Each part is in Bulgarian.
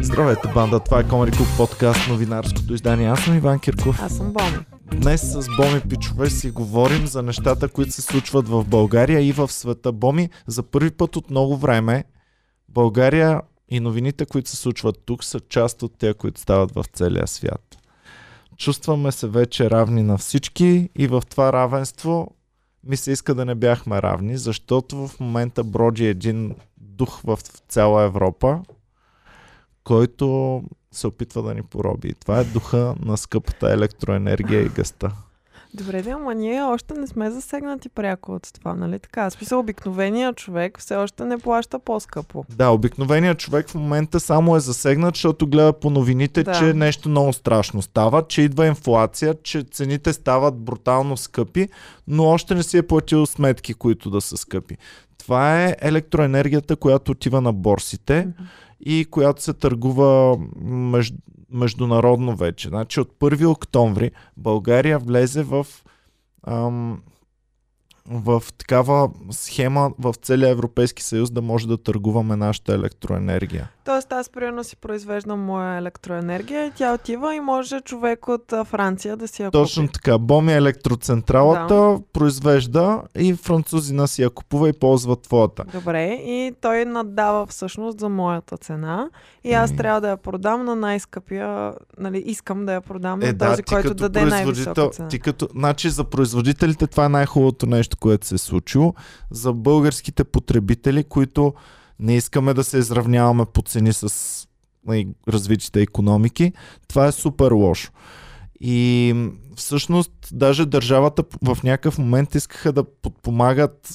Здравейте, банда! Това е Комари Клуб подкаст, новинарското издание. Аз съм Иван Кирков. Аз съм Боми. Днес с Боми Пичове си говорим за нещата, които се случват в България и в света. Боми, за първи път от много време България и новините, които се случват тук, са част от тези, които стават в целия свят. Чувстваме се вече равни на всички и в това равенство ми се иска да не бяхме равни, защото в момента броди един дух в цяла Европа, който се опитва да ни пороби. Това е духа на скъпата електроенергия и гъста. Добре, да, ама ние още не сме засегнати пряко от това, нали така? Смисъл, обикновения човек все още не плаща по-скъпо. Да, обикновеният човек в момента само е засегнат, защото гледа по новините, Да. че нещо много страшно става, че идва инфлация, че цените стават брутално скъпи, но още не си е платил сметки, които да са скъпи. Това е електроенергията, която отива на борсите и която се търгува меж, международно вече. Значи от 1 октомври България влезе в, ам, в такава схема в целия Европейски съюз да може да търгуваме нашата електроенергия. Тоест аз примерно си произвеждам моя електроенергия и тя отива и може човек от Франция да си я Точно купи. така. Боми електроцентралата произвежда и французина си я купува и ползва твоята. Добре, и той наддава всъщност за моята цена и аз Еми. трябва да я продам на най-скъпия, нали, искам да я продам Е, на да, този, ти който даде най-висока цена. ти като, значи за производителите това е най-хубавото нещо, което се е случило. За българските потребители, които не искаме да се изравняваме по цени с нали, развитите економики, това е супер лошо. И всъщност даже държавата в някакъв момент искаха да подпомагат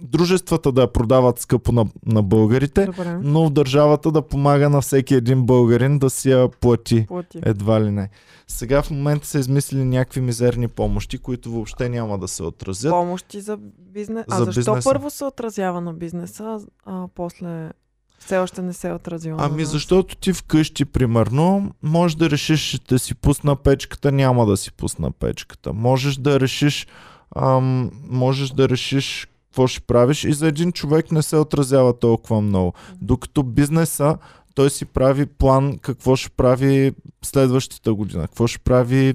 дружествата да я продават скъпо на, на българите, Добре, но в държавата да помага на всеки един българин да си я плати. плати. Едва ли не. Сега в момента са измислили някакви мизерни помощи, които въобще няма да се отразят. Помощи за бизнес. А За защо бизнеса. първо се отразява на бизнеса, а после все още не се е отразило Ами защото ти вкъщи, примерно, можеш да решиш, ще си пусна печката, няма да си пусна печката. Можеш да решиш, ам, можеш да решиш какво ще правиш и за един човек не се отразява толкова много. Докато бизнеса, той си прави план какво ще прави следващата година, какво ще прави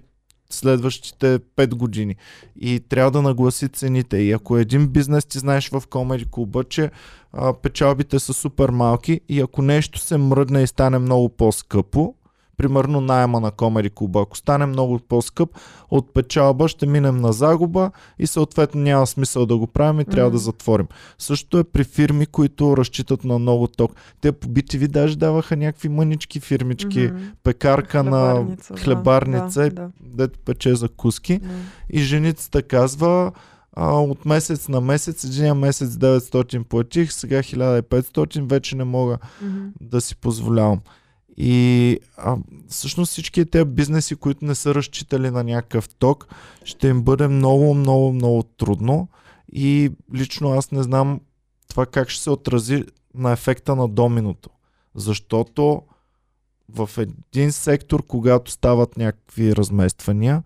следващите 5 години и трябва да нагласи цените. И ако един бизнес ти знаеш в Комеди клуба, че а, печалбите са супер малки и ако нещо се мръдне и стане много по-скъпо, примерно найема на Комеди клуба, ако стане много по-скъп, от печалба ще минем на загуба и съответно няма смисъл да го правим и трябва Мгм. да затворим. Същото е при фирми, които разчитат на много ток. Те по BTV даже даваха някакви мънички фирмички, Мгм. пекарка на Хлебарница, да, хлебарница, да, и да, дето пече закуски. да. И женицата казва, а, от месец на месец, един месец 900 платих, сега 1500, вече не мога Мгм. да си позволявам. И а, всъщност всички тези бизнеси, които не са разчитали на някакъв ток, ще им бъде много, много, много трудно. И лично аз не знам това как ще се отрази на ефекта на доминото. Защото в един сектор, когато стават някакви размествания,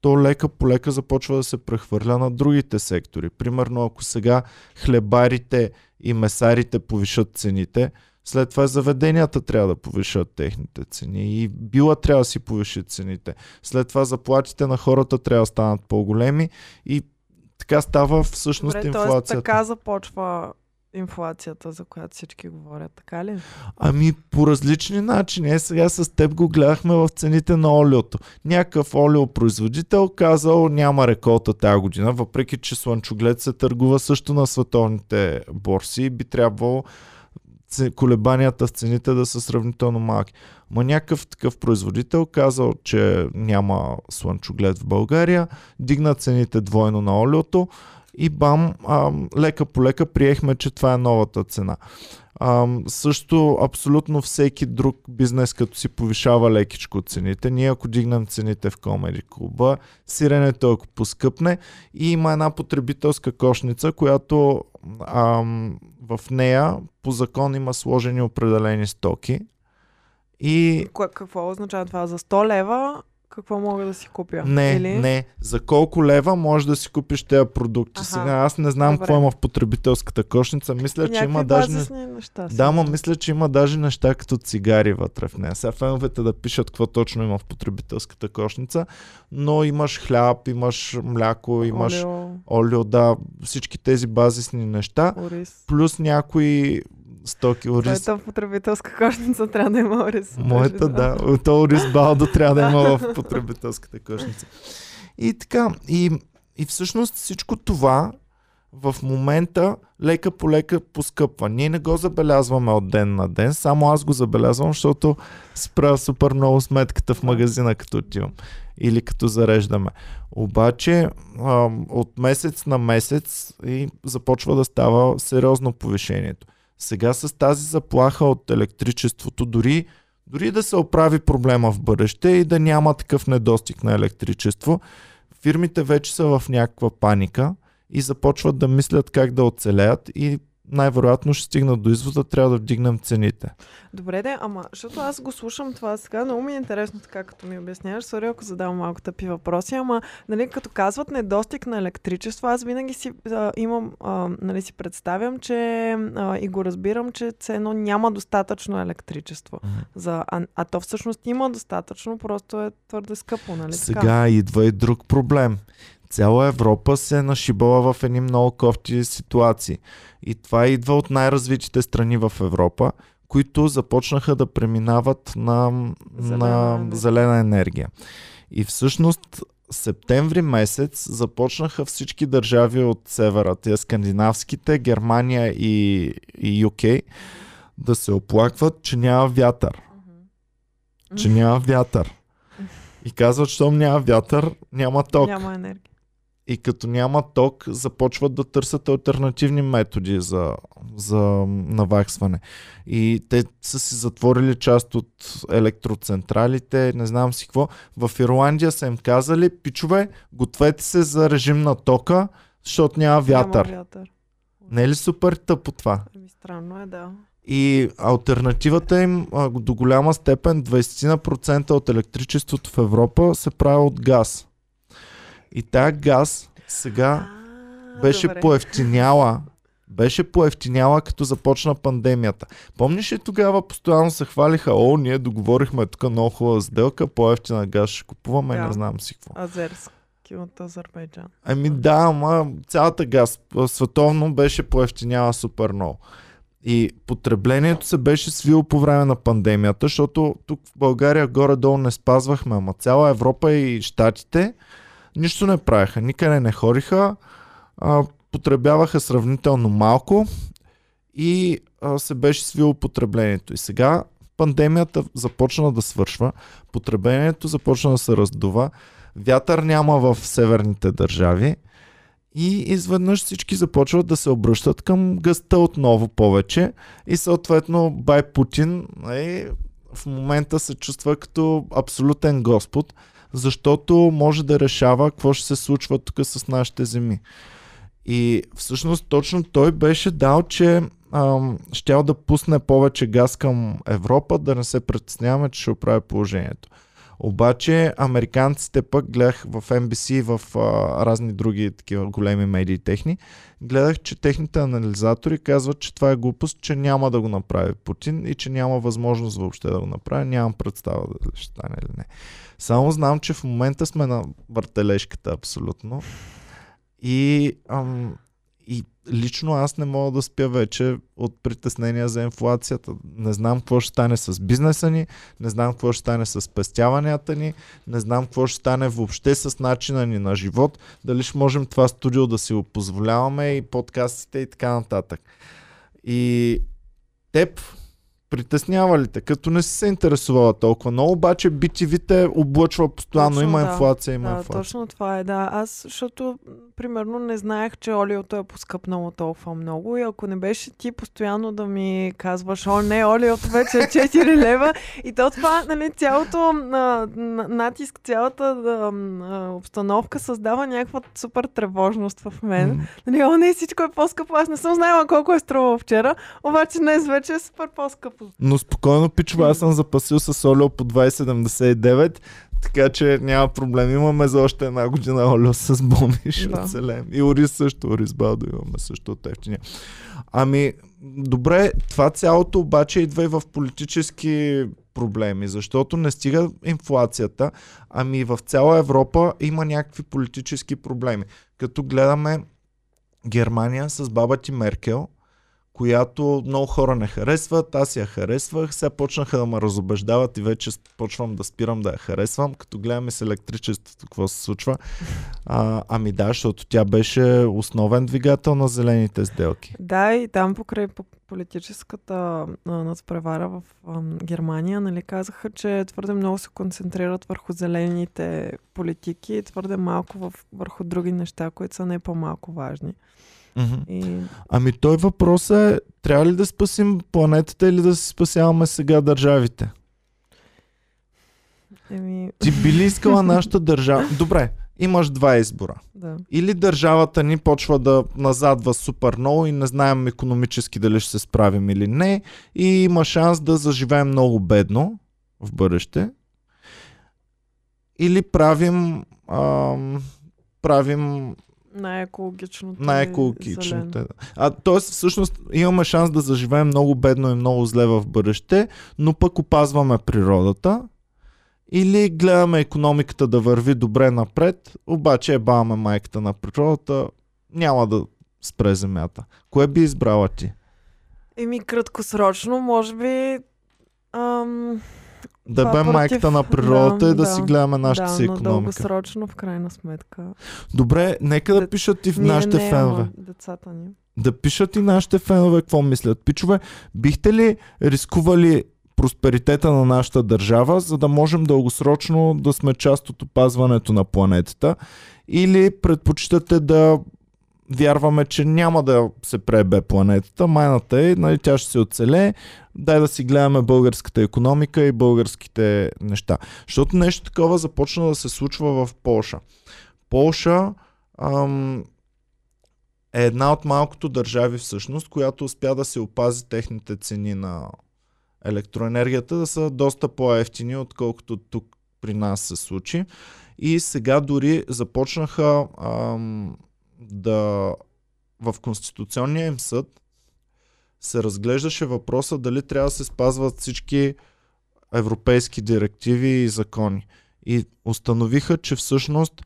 то лека по лека започва да се прехвърля на другите сектори. Примерно, ако сега хлебарите и месарите повишат цените, след това заведенията трябва да повишат техните цени и била трябва да си повиши цените. След това заплатите на хората трябва да станат по-големи и така става всъщност Добре, инфлацията. така започва инфлацията, за която всички говорят, така ли? Ами по различни начини. Е, сега с теб го гледахме в цените на олиото. Някакъв олиопроизводител казал няма реколта тази година, въпреки че слънчоглед се търгува също на световните борси и би трябвало колебанията в цените да са сравнително малки. Ма някакъв такъв производител казал, че няма слънчоглед в България, дигна цените двойно на олиото и бам, ам, лека по лека приехме, че това е новата цена. Ам, също абсолютно всеки друг бизнес, като си повишава лекичко цените, ние ако дигнем цените в Комеди клуба, сиренето ако поскъпне и има една потребителска кошница, която ам, в нея по закон има сложени определени стоки и какво означава това? За 100 лева какво мога да си купя? Не, Или? не. За колко лева можеш да си купиш тези продукти? Аха. Сега аз не знам Добре. какво има в потребителската кошница. Мисля, че има даже... неща. Да, ма мисля, че има даже неща като цигари вътре в нея. Сега феновете да пишат какво точно има в потребителската кошница, но имаш хляб, имаш мляко, имаш Олио, олио, да, всички тези базисни неща, ориз. плюс някои стоки, ориз. Твоята потребителска кошница трябва да има ориз. Моята, да. То ориз балдо трябва да има в потребителската кошница. И така, и, и всъщност всичко това в момента лека по лека поскъпва. Ние не го забелязваме от ден на ден, само аз го забелязвам, защото спра супер много сметката в магазина, като отивам. Или като зареждаме. Обаче от месец на месец и започва да става сериозно повишението. Сега с тази заплаха от електричеството, дори, дори да се оправи проблема в бъдеще и да няма такъв недостиг на електричество, фирмите вече са в някаква паника и започват да мислят как да оцелеят и най-вероятно ще стигнат до извода, трябва да вдигнем цените. Добре, де, ама, защото аз го слушам това сега, много ми е интересно така, като ми обясняваш. Сори, ако задавам малко тъпи въпроси, ама, нали, като казват недостиг на електричество, аз винаги си а, имам, а, нали, си представям, че а, и го разбирам, че цено няма достатъчно електричество. За, а, а то всъщност има достатъчно, просто е твърде скъпо, нали така? Сега идва и друг проблем. Цяла Европа се е нашибала в едни много кофти ситуации. И това идва от най-развитите страни в Европа, които започнаха да преминават на Зелена на зелена енергия. И всъщност септември месец започнаха всички държави от севера, тия скандинавските, Германия и, и UK, да се оплакват, че няма вятър. Че няма вятър. И казват, щом няма вятър, няма ток. Няма енергия. И като няма ток, започват да търсят альтернативни методи за, за наваксване. И те са си затворили част от електроцентралите, не знам си какво. В Ирландия са им казали, пичове, гответе се за режим на тока, защото няма вятър. Няма вятър. Не е ли супер тъпо това? Ами, странно е, да. И альтернативата им а, до голяма степен 20% от електричеството в Европа се прави от газ. И тая газ сега А, беше добре. поевтиняла. Беше поевтиняла, като започна пандемията. Помниш ли тогава постоянно се хвалиха, о, ние договорихме тук много хубава сделка, по-ефтина газ ще купуваме, Да. не знам си какво. Азерски от Азербайджан. Ами да, ама цялата газ световно беше поевтиняла супер много. И потреблението се беше свило по време на пандемията, защото тук в България горе-долу не спазвахме, ама цяла Европа и Штатите нищо не правеха, никъде не хориха, а, потребяваха сравнително малко и а, се беше свило потреблението. И сега пандемията започна да свършва, потреблението започна да се раздува, вятър няма в северните държави и изведнъж всички започват да се обръщат към гъста отново повече и съответно бай Путин е, в момента се чувства като абсолютен господ, защото може да решава какво ще се случва тук с нашите земи. И всъщност точно той беше дал, че щял да пусне повече газ към Европа, да не се притесняваме, че ще оправи положението. Обаче американците пък гледах в NBC и в а, разни други такива големи медии техни, гледах, че техните анализатори казват, че това е глупост, че няма да го направи Путин и че няма възможност въобще да го направи. Нямам представа дали ще стане или не. Само знам, че в момента сме на въртележката абсолютно. И, ам, лично аз не мога да спя вече от притеснения за инфлацията. Не знам какво ще стане с бизнеса ни, не знам какво ще стане с спестяванията ни, не знам какво ще стане въобще с начина ни на живот, дали ще можем това студио да си го позволяваме и подкастите и така нататък. И теб притеснява ли те? Като не си се интересувала толкова много, обаче BTV те облъчва постоянно. Точно, има да. инфлация, има Да, инфлация. точно това е, да. Аз, защото, примерно, не знаех, че олиото е поскъпнало толкова много и ако не беше ти постоянно да ми казваш, о, не, олиото вече е 4 лева и то това, нали, цялото на- натиск, цялата а, а, обстановка създава някаква супер тревожност в мен. М. Нали, о, не, всичко е по-скъпо. Аз не съм знаела колко е струвало вчера, обаче днес вече е супер по-скъпо. Но спокойно, пичове, аз съм запасил с олио по 2,79. Така че няма проблем. Имаме за още една година олио с боми, ще Да. оцелем. И ориз също, ориз балдо имаме също от ефтиния. Ами, добре, това цялото обаче идва и в политически проблеми, защото не стига инфлацията, ами в цяла Европа има някакви политически проблеми. Като гледаме Германия с баба ти Меркел, която много хора не харесват, аз я харесвах, сега почнаха да ме разобеждават и вече почвам да спирам да я харесвам, като гледаме с електричеството какво се случва. А, ами да, защото тя беше основен двигател на зелените сделки. Да, и там покрай по- политическата надпревара в а, Германия, нали, казаха, че твърде много се концентрират върху зелените политики и твърде малко в, върху други неща, които са не по-малко важни. Мгм. И Ами той въпрос е, трябва ли да спасим планетата или да си спасяваме сега държавите? еми, Ти би ли искала нашата държава? Добре, имаш два избора. да. Или държавата ни почва да назадва супер много и не знаем економически дали ще се справим или не и има шанс да заживеем много бедно в бъдеще. Или правим ам, правим Най-екологичното. и най-екологичните. зелено. А, т.е. всъщност имаме шанс да заживеем много бедно и много зле в бъдеще, но пък опазваме природата. Или гледаме економиката да върви добре напред, обаче ебаваме майката на природата, няма да спре земята. Кое би избрала ти? Еми, краткосрочно, може би... Ам, Да бе против- майката на природата да, и да, да, си гледаме нашата да, си но економика. дългосрочно, в крайна сметка. Добре, нека да Да- пишат и в Ние нашите не, фенове. ама децата ни. Да пишат и нашите фенове какво мислят. Пичове, бихте ли рискували просперитета на нашата държава, за да можем дългосрочно да сме част от опазването на планетата? Или предпочитате да вярваме, че няма да се пребе планетата, майната е, нали, тя ще се оцелее, дай да си гледаме българската економика и българските неща. Защото нещо такова започна да се случва в Полша. Полша ам, е една от малкото държави всъщност, която успя да се опази техните цени на електроенергията да са доста по-ефтини, отколкото тук при нас се случи. И сега дори започнаха ам, да в Конституционния им съд се разглеждаше въпроса дали трябва да се спазват всички европейски директиви и закони. И установиха, че всъщност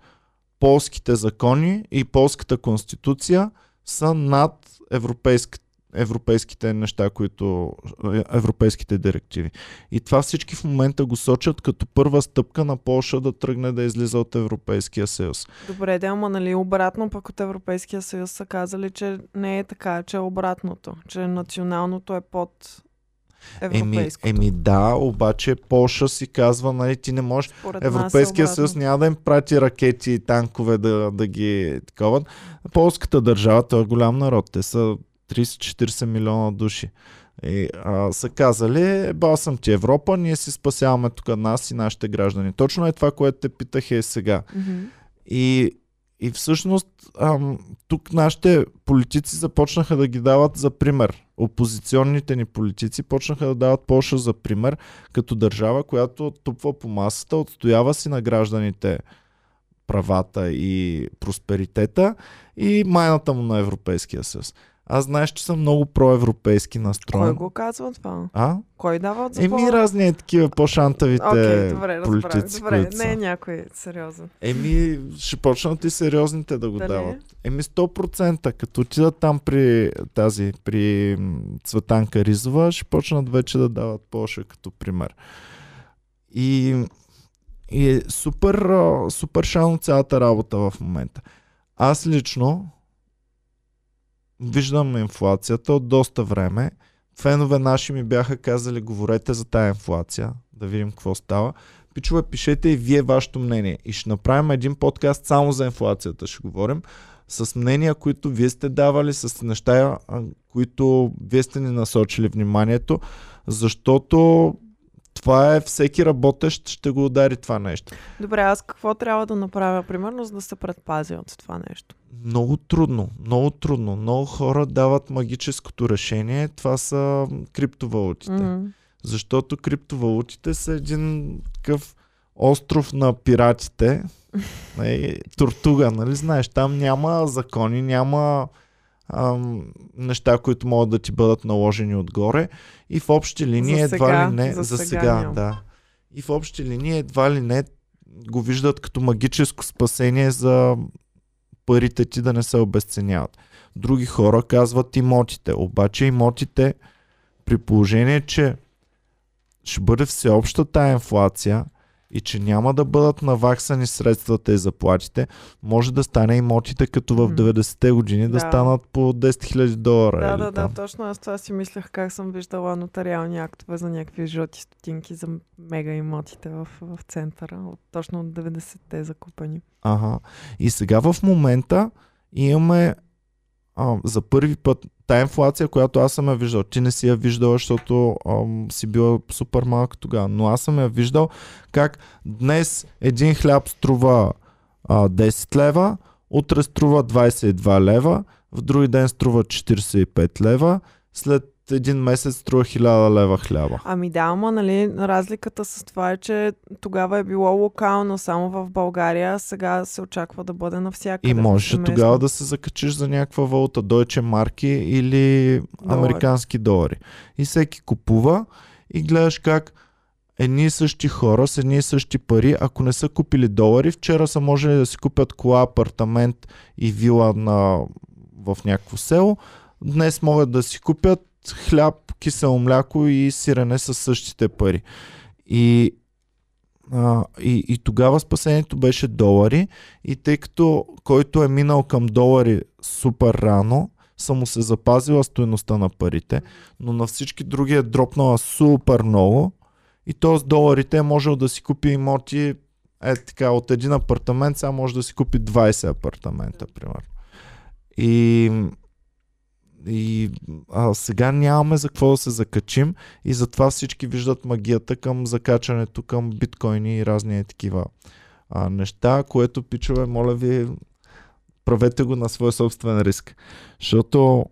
полските закони и полската конституция са над европейски, европейските неща, които е, европейските директиви. И това всички в момента го сочат като първа стъпка на Полша да тръгне да излиза от Европейския съюз. Добре, да, ама нали обратно пък от Европейския съюз са казали, че не е така, че е обратното, че националното е под Еми, еми да, обаче Полша си казва, нали, ти не можеш Според е Европейския обратно. съюз няма да им прати ракети и танкове да, да ги таковат. Полската държава, той е голям народ. Те са 30-40 милиона души. И, а, са казали, бал съм ти Европа, ние си спасяваме тук нас и нашите граждани. Точно е това, което те питах е сега. Мгм. И, и всъщност ам, тук нашите политици започнаха да ги дават за пример. Опозиционните ни политици почнаха да дават Польша за пример като държава, която тупва по масата, отстоява си на гражданите правата и просперитета и майната му на Европейския съюз. Аз знаеш, че съм много проевропейски Кой настроен. го казва това? А? Кой дава от Еми разни е такива по-шантавите Окей, добре, политици, Добре, които не е някой сериозен. Еми, ще почнат и сериозните да го Дали? дават. Еми 100%. Като отидат там при тази, при Цветанка Ризова, ще почнат вече да дават Польша като пример. И, и е супер, супер шално цялата работа в момента. Аз лично виждам инфлацията от доста време. Фенове наши ми бяха казали, говорете за тая инфлация, да видим какво става. Пичове, пишете и вие вашето мнение. И ще направим един подкаст само за инфлацията, ще говорим. С мнения, които вие сте давали, с неща, които вие сте ни насочили вниманието, защото това е всеки работещ ще го удари това нещо. Добре, аз какво трябва да направя, примерно, за да се предпазя от това нещо? Много трудно, много трудно. Много хора дават магическото решение. Това са криптовалутите. Мгм. Защото криптовалутите са един такъв остров на пиратите, е, Тортуга, нали знаеш, там няма закони, няма ам, неща, които могат да ти бъдат наложени отгоре и в общи линии За едва сега, ли не, за за, сега сега, да. И в общи линии едва ли не го виждат като магическо спасение за парите ти да не се обесценяват. Други хора казват имотите, обаче имотите при положение, че ще бъде всеобща тая инфлация и че няма да бъдат наваксани средствата и заплатите, може да стане имотите като в М. 90-те години да, Да. станат по 10 000 долара. Да, да, да, там. точно аз това си мислех как съм виждала нотариални актове за някакви жълти стотинки за мега имотите в, в центъра. От, точно от 90-те закупани. Ага. И сега в момента имаме а, за първи път тая инфлация, която аз съм я виждал. Ти не си я виждала, защото ам, си била супер малка тогава. Но аз съм я виждал как днес един хляб струва а, 10 лева, утре струва 22 лева, в други ден струва 45 лева, след един месец струва 1000 лева хляба. Ами да, ама нали, разликата с това е, че тогава е било локално само в България, сега се очаква да бъде навсякъде. И повсеместно. тогава да се закачиш за някаква валута, Deutsche марки или Долари. американски долари. И всеки купува и гледаш как едни и същи хора с едни и същи пари, ако не са купили долари, вчера са можели да си купят кола, апартамент и вила на, в някакво село, днес могат да си купят хляб, кисело мляко и сирене с същите пари. И, а, и, и тогава спасението беше долари и тъй като който е минал към долари супер рано, са му се запазила стоеността на парите, но на всички други е дропнала супер много и то с доларите е можел да си купи имоти е така, от един апартамент сега може да си купи 20 апартамента, примерно. И, и а, сега нямаме за какво да се закачим и затова всички виждат магията към закачането към биткоини и разни такива а, неща, което пичове, моля ви, правете го на свой собствен риск. Защото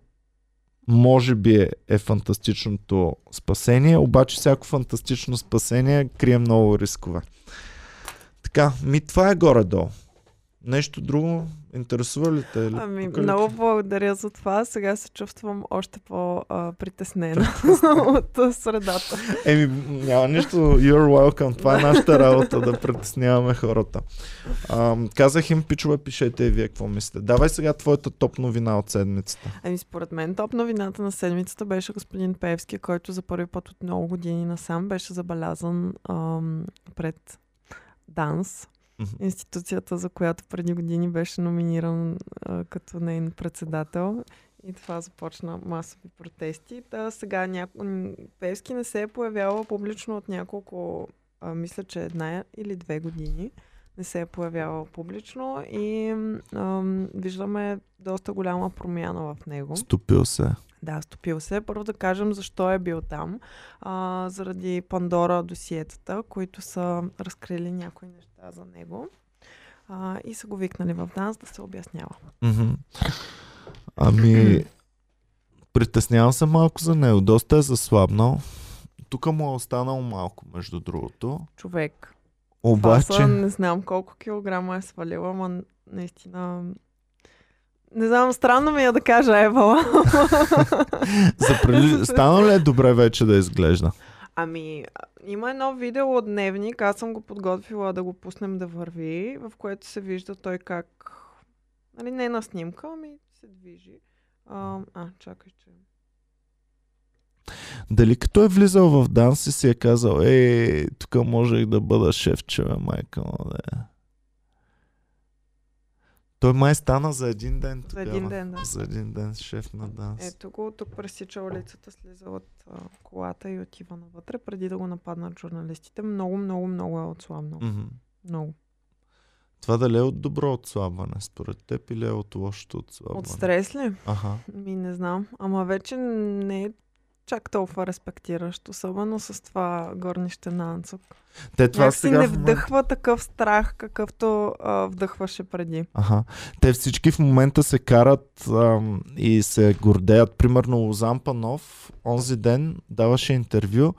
може би е, е фантастичното спасение, обаче всяко фантастично спасение крие много рискове. Така, ми това е горе-долу. Нещо друго интересува ли те? Или Ами, ли- много благодаря за това. Сега се чувствам още по-притеснена от средата. Еми, няма нищо. You're welcome. Това е нашата работа да притесняваме хората. А, казах им, пичове, пишете и вие какво мислите. Давай сега твоята топ новина от седмицата. Ами, според мен топ новината на седмицата беше господин Певски, който за първи път от много години насам беше забелязан ам, пред ДАНС. Институцията, за която преди години беше номиниран а, като нейн председател. И това започна масови протести. Та сега няко... Певски не се е появявал публично от няколко, а, мисля, че една или две години. Не се е появявал публично и ам, виждаме доста голяма промяна в него. Стопил се. Да, стопил се. Първо да кажем защо е бил там. А, заради Пандора досиетата, които са разкрили някои неща за него. А, и са го викнали в ДАНС да се обяснява. Ами, притеснявам се малко за него. Доста е заслабнал. Тук му е останало малко, между другото. Човек. Обаче, са, не знам колко килограма е свалила, ама наистина... Не знам, странно ми е да кажа Евала. за прили... стана ли е добре вече да изглежда? Ами, има едно видео от дневник, аз съм го подготвила да го пуснем да върви, в което се вижда той как, нали не на снимка, ами се движи. А, а чакай, че... Дали като е влизал в данс и си е казал, е, тук можех да бъда шефче, бе, майка, му, да. Той май стана за един ден За тогава. един ден, да. За един ден шеф на данс. Ето го, тук пресича улицата, слиза от а, колата и отива навътре, преди да го нападнат журналистите. Много, много, много е отслабнал. Мгм. Много. Това дали е от добро отслабване, според теб или е от лошото отслабване? От стрес ли? Аха. Ми не знам. Ама вече не е чак толкова респектиращ, особено с това горнище на Анцук. Те това Някакси сега не в момента... вдъхва такъв страх, какъвто а, вдъхваше преди. Аха. Те всички в момента се карат ам, и се гордеят. Примерно Лозан Панов онзи ден даваше интервю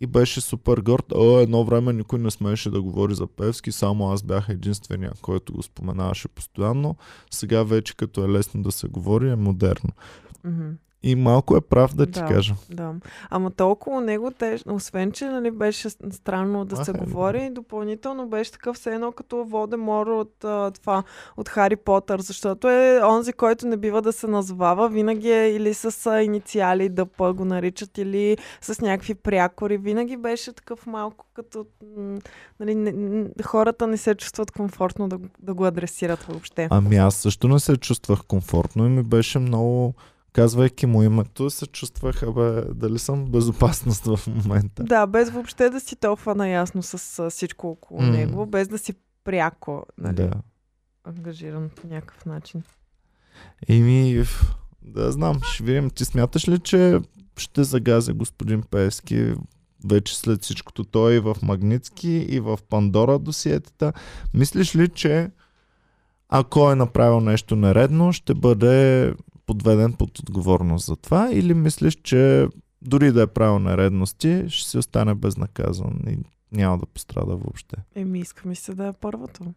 и беше супер горд. О, едно време никой не смееше да говори за Певски, само аз бях единствения, който го споменаваше постоянно. Сега вече като е лесно да се говори, е модерно. Мгм. И малко е прав да ти Да. кажа. Да. Ама толкова него, те, освен че нали, беше странно да А, се е, говори, и допълнително беше такъв все едно като Волдемор от а, това, от Хари Потър, защото е онзи, който не бива да се назвава, винаги е или с а, инициали ДП го наричат, или с някакви прякори. Винаги беше такъв малко като... Нали, не, хората не се чувстват комфортно да, да го адресират въобще. Ами аз също не се чувствах комфортно и ми беше много казвайки му името, се чувствах, абе, дали съм безопасност в момента. Да, без въобще да си толкова наясно с всичко около М. него, без да си пряко нали, Да. ангажиран по някакъв начин. Еми, ф, да знам, ще видим. Ти смяташ ли, че ще загазя господин Пески вече след всичкото той и в Магницки и в Пандора досиетата? Мислиш ли, че ако е направил нещо нередно, ще бъде подведен под отговорност за това? Или мислиш, че дори да е правил нередности, ще си остане безнаказан и няма да пострада въобще? Еми, иска ми се да е първото.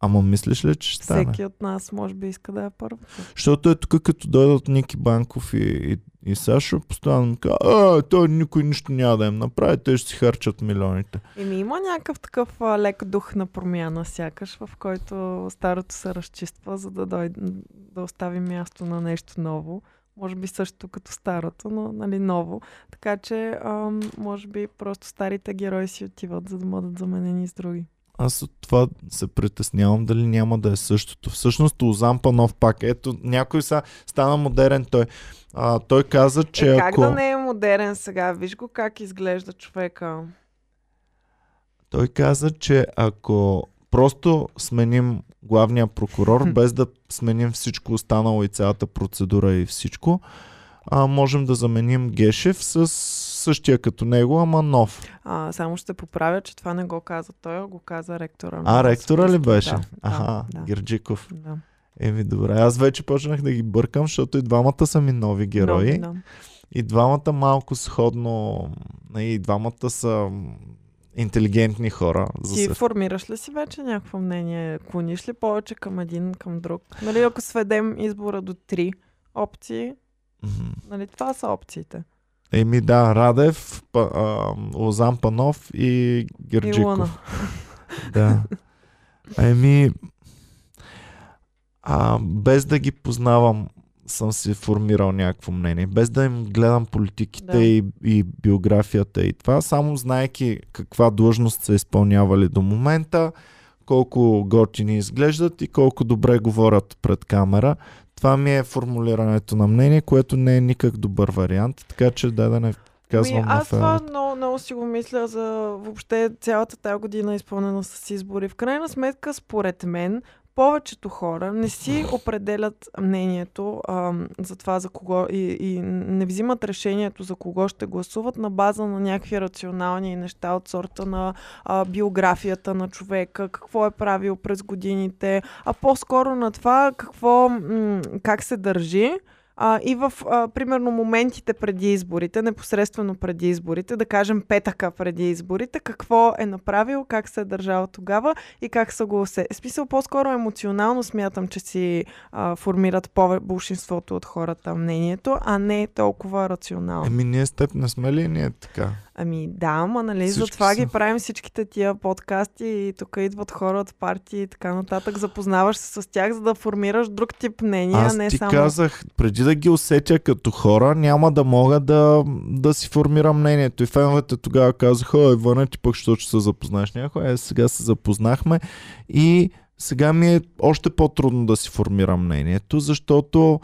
Ама мислиш ли, че ще стане? Всеки от нас може би иска да е първото. Защото е тук, като дойдат Ники Банков и, и, и Сашо, постоянно ми казва, а, той никой нищо няма да им направи, те ще си харчат милионите. Еми, има някакъв такъв а, лек дух на промяна, сякаш, в който старото се разчиства, за да, дойде, да остави място на нещо ново. Може би също като старото, но нали, ново. Така че, ам, може би просто старите герои си отиват, за да бъдат заменени с други. Аз от това се притеснявам дали няма да е същото. Всъщност Озан Панов пак. Ето, някой са стана модерен той. А, той каза, че е, как ако... да не е модерен сега? Виж го как изглежда човека. Той каза, че ако просто сменим главния прокурор, без да сменим всичко останало и цялата процедура и всичко, а, можем да заменим Гешев с същия като него, ама нов. А, само ще поправя, че това не го каза той, го каза ректора. А, ректора ли беше? Да, Аха, да, Герджиков. да. Еми, добре. Аз вече почнах да ги бъркам, защото и двамата са ми нови герои. Много, да. И двамата малко сходно. И двамата са интелигентни хора. За Ти се... формираш ли си вече някакво мнение? Клониш ли повече към един, към друг? Нали, ако сведем избора до три опции, Мгм. нали, това са опциите. Еми да, Радев, па, а, Лозан Панов и И Луна. Герджиков. Да. Еми, а, без да ги познавам, съм си формирал някакво мнение. Без да им гледам политиките Да. и, и биографията и това, само знаеки каква длъжност са изпълнявали до момента, колко готини изглеждат и колко добре говорят пред камера. Това ми е формулирането на мнение, което не е никак добър вариант, така че да, да не казвам на аз това много, много си го мисля за въобще цялата тази година е изпълнена с избори. В крайна сметка, според мен, повечето хора не си определят мнението ам, за това за кого и, и не взимат решението за кого ще гласуват на база на някакви рационални неща от сорта на а, биографията на човека, какво е правил през годините, а по-скоро на това какво, м- как се държи. А, и в, а, примерно, моментите преди изборите, непосредствено преди изборите, да кажем петъка преди изборите, какво е направил, как се е държал тогава и как са го усе. В смисъл, по-скоро емоционално смятам, че си а, формират пове, большинството от хората мнението, а не толкова рационално. Еми ние с теб не сме ли ние така? Ами да, ама нали, Всички затова са. ги правим всичките тия подкасти и тук идват хора от партии и така нататък. Запознаваш се с тях, за да формираш друг тип мнение, Аз не ти само... казах, преди да ги усетя като хора, няма да мога да, да си формирам мнението. И феновете тогава казаха, ой, Ивана, ти пък, ще се запознаеш някой. Е, сега се запознахме и сега ми е още по-трудно да си формирам мнението, защото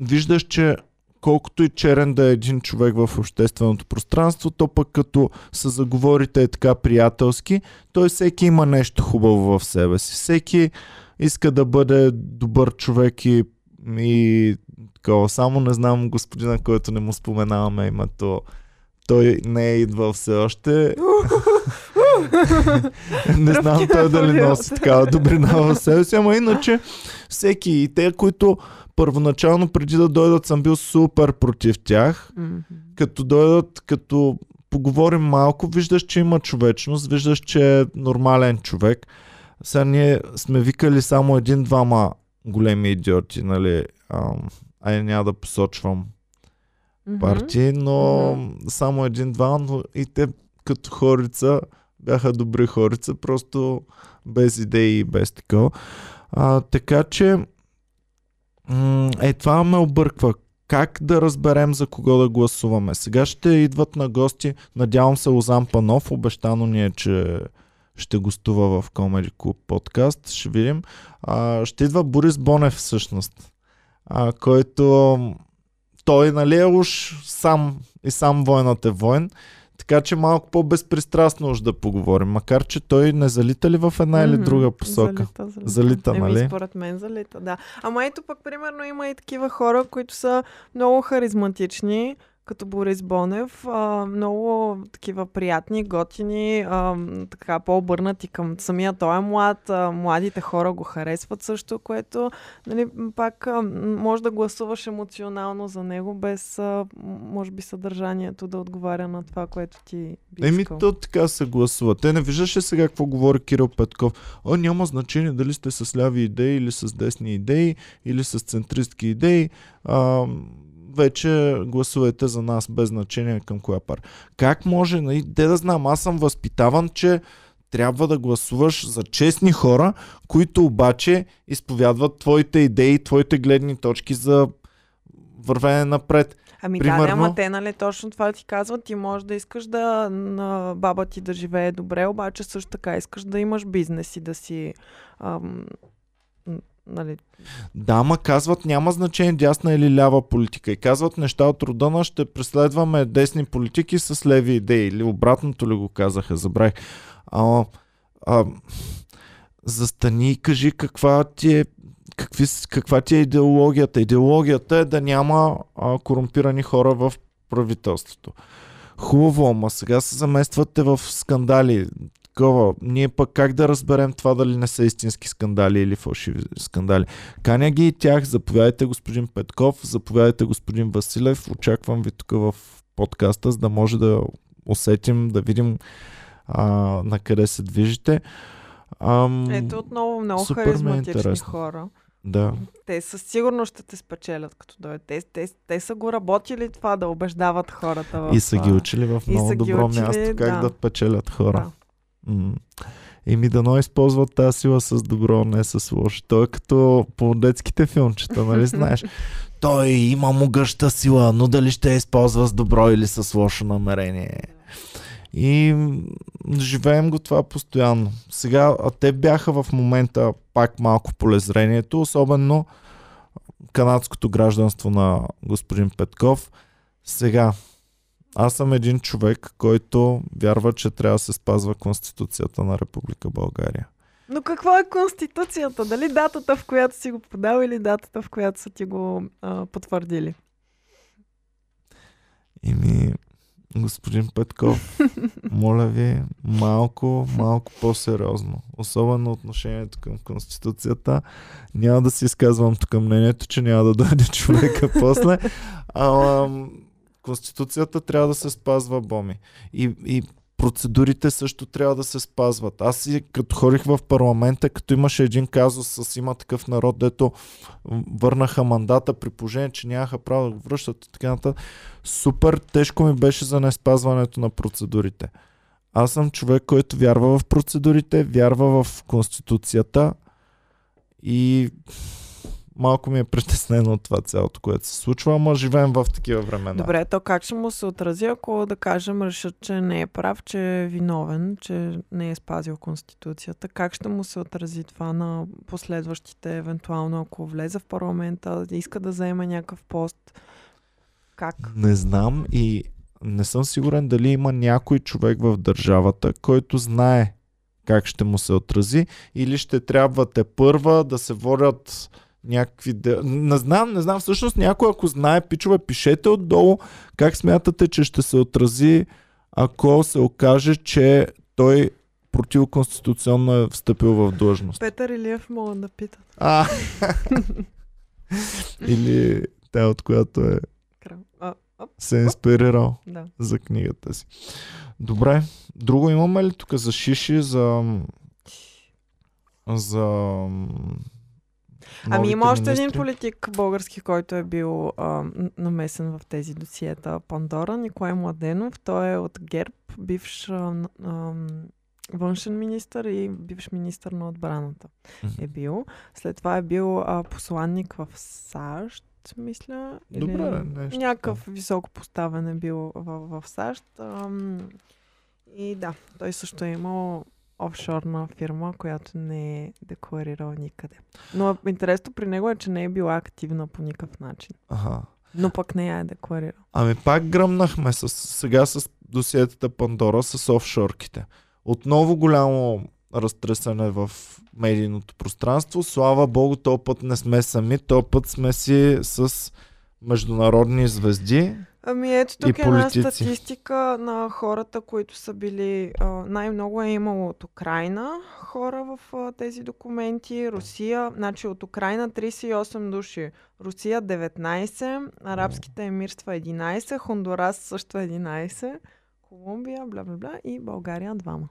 виждаш, че колкото и черен да е един човек в общественото пространство, то пък като се заговорите е така приятелски, той всеки има нещо хубаво в себе си. Всеки иска да бъде добър човек и, и такова. Само не знам господина, който не му споменаваме името. Той не е идвал все още. не знам той дали носи такава добрина в себе си, ама иначе всеки и те, които първоначално преди да дойдат съм бил супер против тях, Мгм. като дойдат, като поговорим малко, виждаш, че има човечност, виждаш, че е нормален човек. Сега ние сме викали само един-двама големи идиоти, нали? Ай, няма да посочвам Мгм. партии, но Мгм. само един-два, но и те като хорица бяха добри хорица, просто без идеи и без такова. А, така че е това ме обърква. Как да разберем за кого да гласуваме? Сега ще идват на гости, надявам се Лозан Панов, обещано ни е, че ще гостува в Comedy Club подкаст, ще видим. А, ще идва Борис Бонев всъщност, а, който той нали е уж сам и сам войнат е войн, така че малко по-безпристрастно уж да поговорим, макар че той не залита ли в една или Мгм. друга посока? Залита, залита. Залита, Еми, нали? според мен залита, да. Ама ето пък, примерно, има и такива хора, които са много харизматични, като Борис Бонев, а, много такива приятни, готини, а, така по-обърнати към самия той е млад, а, младите хора го харесват също, което нали, пак а, може да гласуваш емоционално за него, без а, може би съдържанието да отговаря на това, което ти би Еми, то така се гласува. Те не виждаш ли сега какво говори Кирил Петков? О, няма значение дали сте с ляви идеи или с десни идеи или с центристки идеи. А, вече гласувайте за нас без значение към коя пар. Как може, нали, де да знам, аз съм възпитаван, че трябва да гласуваш за честни хора, които обаче изповядват твоите идеи, твоите гледни точки за вървене напред. Ами да, Примерно- да, ама те, нали, точно това ти казват. Ти можеш да искаш да на баба ти да живее добре, обаче също така искаш да имаш бизнес и да си... Ам, нали, Да, ма казват няма значение дясна или лява политика. И казват неща от рода на ще преследваме десни политики с леви идеи. Или обратното ли го казаха, забравих. А, а, застани и кажи каква ти е какви, каква ти е идеологията. Идеологията е да няма а, корумпирани хора в правителството. Хубаво, ама сега се замествате в скандали. Такова. Ние пък как да разберем това дали не са истински скандали или фалшиви скандали? Каня ги и тях. Заповядайте господин Петков, заповядайте господин Василев. Очаквам ви тук в подкаста, за да може да усетим, да видим а, на къде се движите. Ам, ето отново много супер е харизматични хора. Да. Те със сигурност ще те спечелят като дойдат. Те, те, те са го работили това да убеждават хората в И са ги учили в много добро учили, място как да, да. печелят хора. Да. М. Еми дано използват тази сила с добро, не с лошо. Той е като по детските филмчета, нали знаеш? Той има могъща сила, но дали ще я използва с добро или с лошо намерение. И живеем го това постоянно. Сега, а те бяха в момента пак малко полезрението, особено канадското гражданство на господин Петков. Сега, аз съм един човек, който вярва, че трябва да се спазва Конституцията на Република България. Но какво е Конституцията? Дали датата, в която си го подал или датата, в която са ти го а, потвърдили? И ми, господин Петков, моля ви, малко, малко по-сериозно. Особено отношението към Конституцията. Няма да си изказвам тук мнението, че няма да дойде човека после. Ама, Конституцията трябва да се спазва, Боми. И, и процедурите също трябва да се спазват. Аз си, като ходих в парламента, като имаше един казус с има такъв народ, дето върнаха мандата при положение, че нямаха право да го връщат и така нататък. Супер тежко ми беше за неспазването на процедурите. Аз съм човек, който вярва в процедурите, вярва в Конституцията и малко ми е притеснено от това цялото, което се случва, ама живеем в такива времена. Добре, то как ще му се отрази, ако да кажем решат, че не е прав, че е виновен, че не е спазил Конституцията? Как ще му се отрази това на последващите, евентуално ако влезе в парламента, иска да заеме някакъв пост? Как? Не знам и не съм сигурен дали има някой човек в държавата, който знае как ще му се отрази или ще трябва те първа да се водят някакви... де- Не знам, не знам. Всъщност някой, ако знае, пичове, пишете отдолу как смятате, че ще се отрази, ако се окаже, че той противоконституционно е встъпил в длъжност. Петър Илиев мога да питат. А. Или тя от която е Крал. А, Оп, се е инспирирал Да. за книгата си. Добре, друго имаме ли тук за шиши, за... за... Ами има още един политик български, който е бил а, намесен в тези досиета Пандора, Николай Младенов. Той е от ГЕРБ, бивш а, а, външен министр и бивш министр на отбраната Мгм. е бил. След това е бил а, посланник в САЩ, мисля. или Добре, нещо Някакъв високо поставен е бил в, в САЩ. Ам, и да, той също е имал офшорна фирма, която не е декларирала никъде. Но интересно при него е, че не е била активна по никакъв начин. Ага. Но пък не я е декларирала. Ами пак гръмнахме с, сега с досиетата Пандора с офшорките. Отново голямо разтресане в медийното пространство. Слава Богу, този път не сме сами, този път сме си с международни звезди. Ами ето И тук е една статистика на хората, които са били... Най-много е имало от Украина хора в тези документи. Русия, значи от Украина 38 души. Русия 19, Арабските емирства 11, Хондурас също 11, Колумбия, бла бла бла и България двама.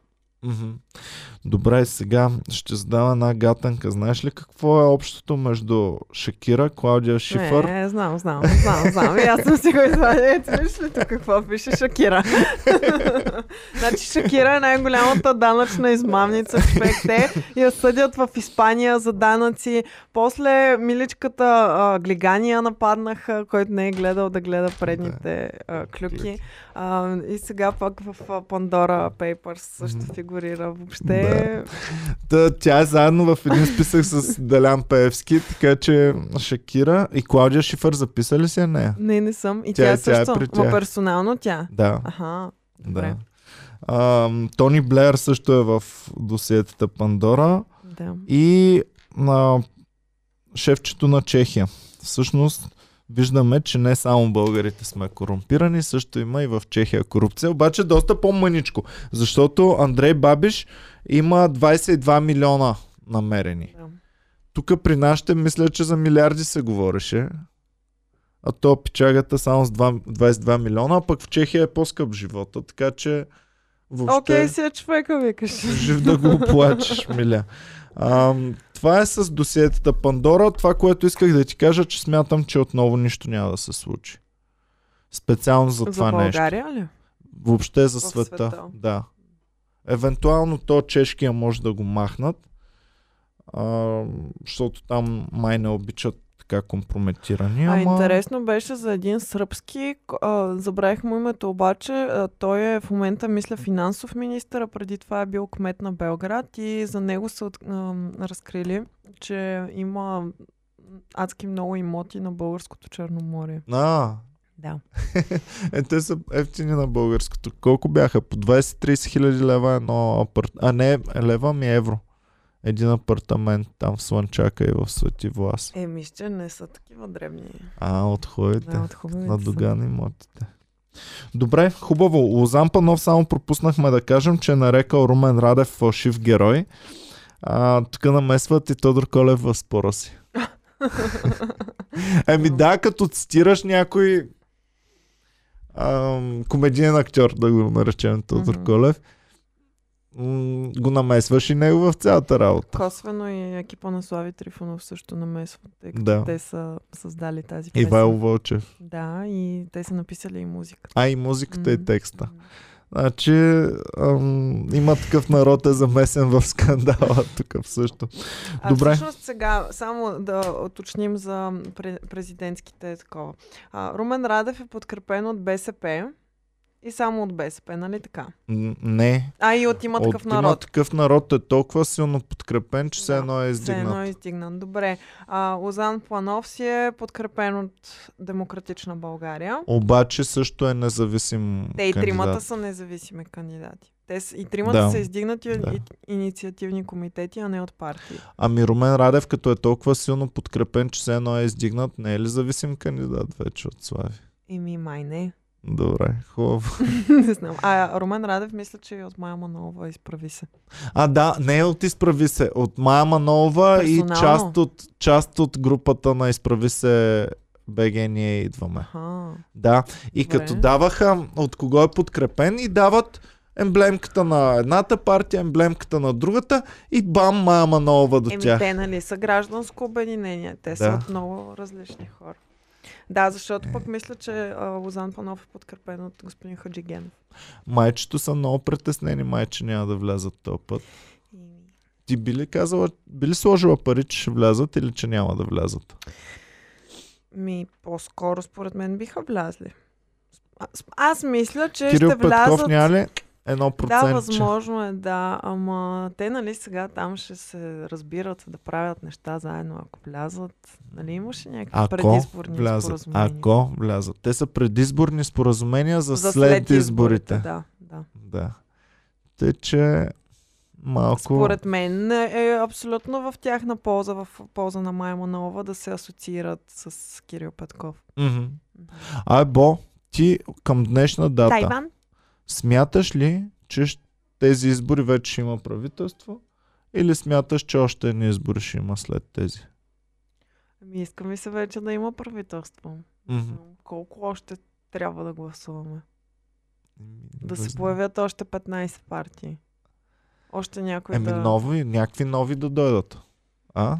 Добре, сега ще задам една гатанка. Знаеш ли какво е общото между Шакира, Клаудия Шифър? Не, знам, знам, знам, знам. И аз съм си го извадила. Ето, виж ли тук какво пише Шакира. значи Шакира е най-голямата данъчна измамница. Човек. Те я съдят в Испания за данъци. После миличката а, Глигания нападнаха, който не е гледал да гледа предните а, клюки. А, и сега пък в а, Pandora Papers също фигурира. Въобще... Та, тя е заедно в един списък с Делян Пеевски, така че Шакира и Клаудия Шифър записали си я нея? Не, не съм. И Тя тя, е- тя е също. Ма тях. персонално тя. Да. Аха. Добре. да. А, Тони Блеер също е в досиетата Пандора Да. и на шефчето на Чехия. Всъщност виждаме, че не само българите сме корумпирани, също има и в Чехия корупция, обаче доста по-мъничко, защото Андрей Бабиш има 22 милиона намерени. Да. Тук при нашите мисля, че за милиарди се говореше. А то печагата само с 2, 22 милиона, а пък в Чехия е по-скъп живота, така че въобще Окей, си е човека, викаш. жив да го оплачеш, миля. А, това е с досиетата Пандора. Това, което исках да ти кажа, че смятам, че отново нищо няма да се случи. Специално за За това нещо. България ли? Въобще за света. света. Да. Евентуално то чешкия може да го махнат, а, защото там май не обичат така компрометирани. А, Ама... интересно беше за един сръбски, а, забравих му името обаче, а, той е в момента, мисля, финансов министър, а преди това е бил кмет на Белград и за него са разкрили, че има адски много имоти на българското Черноморие. А, Да. е, те са ефтини на българското. Колко бяха? По 20-30 хиляди лева едно апарт... А не, лева ми евро. Един апартамент там в Слънчака и в Свети Влас. Е, мисля, не са такива дребни. А, от хубавите. Да, от хубавите на са. Доган имотите. Добре, хубаво. Лозан Панов само пропуснахме да кажем, че е нарекал Румен Радев фалшив герой. А, тук намесват и Тодор Колев в спора си. Еми да, като цитираш някой ам, комедиен актьор, да го наречем Тодор Мгм. Колев, м, го намесваш и него в цялата работа. Косвено и екипа на Слави Трифонов също намесват, тъй като Да. те са създали тази песен. Ивайло Вълчев. Да, и те са написали и музика. А и музиката и Мгм. текста. Значи ам, има такъв народ е замесен в скандала тук също. А Добре. всъщност сега, само да уточним за пре- президентските такова. А, Румен Радев е подкрепен от БСП и само от БСП, нали така? Не. А и от има такъв От има народ. такъв народ е толкова силно подкрепен, че все Да, едно е Все едно издигнат. е издигнат. Добре. А, Лозан Планов си е подкрепен от Демократична България. Обаче също е независим Те и тримата кандидат. са независими кандидати. Те с, и тримата Да. са издигнати от Да. и- инициативни комитети, а не от партии. Ами Румен Радев, като е толкова силно подкрепен, че все едно е издигнат, не е ли зависим кандидат вече от Слави? Еми, май не. Добре, хубаво. не знам. А Румен Радев мисля, че и от Майя Манолова изправи се. А, да, не е от Изправи се, от Майя Манова и част от, част от групата на Изправи се БГ ние идваме. Аха. Да, и Добре. като даваха от кого е подкрепен и дават емблемката на едната партия, емблемката на другата и бам, Мая Манолова до Еми, тях. те нали са гражданско обединение. Те са Да. от много различни хора. Да, защото Е. пък мисля, че а, Лозан Панов е подкрепен от господин Хаджигенов. Майчето са много притеснени, майче няма да влязат този път. Ти би ли казала, би ли сложила пари, че ще влязат или че няма да влязат? Ми, по-скоро според мен биха влязли. Аз, аз мисля, че Кирил ще Петков влязат... няма ли едно Да, процентче? възможно е, да. Ама те, нали, сега там ще се разбират да правят неща заедно, ако влязат. Нали, имаше някакви Ако предизборни влязат. споразумения. Ако влязат. Те са предизборни споразумения за, За след, изборите. Да, да. Да. Тъй, че малко... Според мен е абсолютно в тяхна полза, в полза на Майя Манова да се асоциират с Кирил Петков. Мгм. А, Бо, ти към днешна дата Да, Иван? Смяташ ли, че тези избори вече ще има правителство? Или смяташ, че още едни избори ще има след тези? Ами искам и се вече да има правителство. Знам Колко още трябва да гласуваме? Да Не се появят още 15 партии. Още някой Еми да... нови, някакви нови да дойдат. А?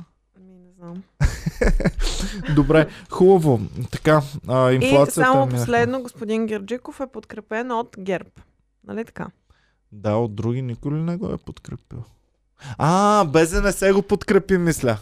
Не. Добре, хубаво. Така, а, И инфлацията... само минахме. последно, господин Герджиков е подкрепен от ГЕРБ. Нали така? Да, от други никой ли не го е подкрепил? А, БЗНС го подкрепи, мисля.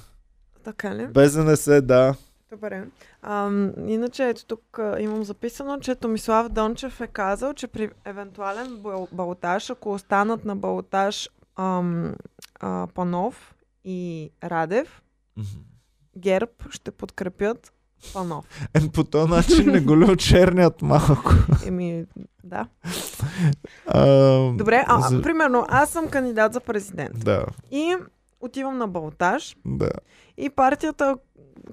Така ли? БЗНС, да. Добре. Ам, иначе ето тук а, имам записано, че Томислав Дончев е казал, че при евентуален бал- балотаж, ако останат на балотаж ам, а, Панов и Радев, Мгм. ГЕРБ ще подкрепят Панов. Е, по този начин не го ли очернят малко? Еми, да. А, Добре, а, за- примерно, аз съм кандидат за президент Да, и отивам на балотаж да. и партията,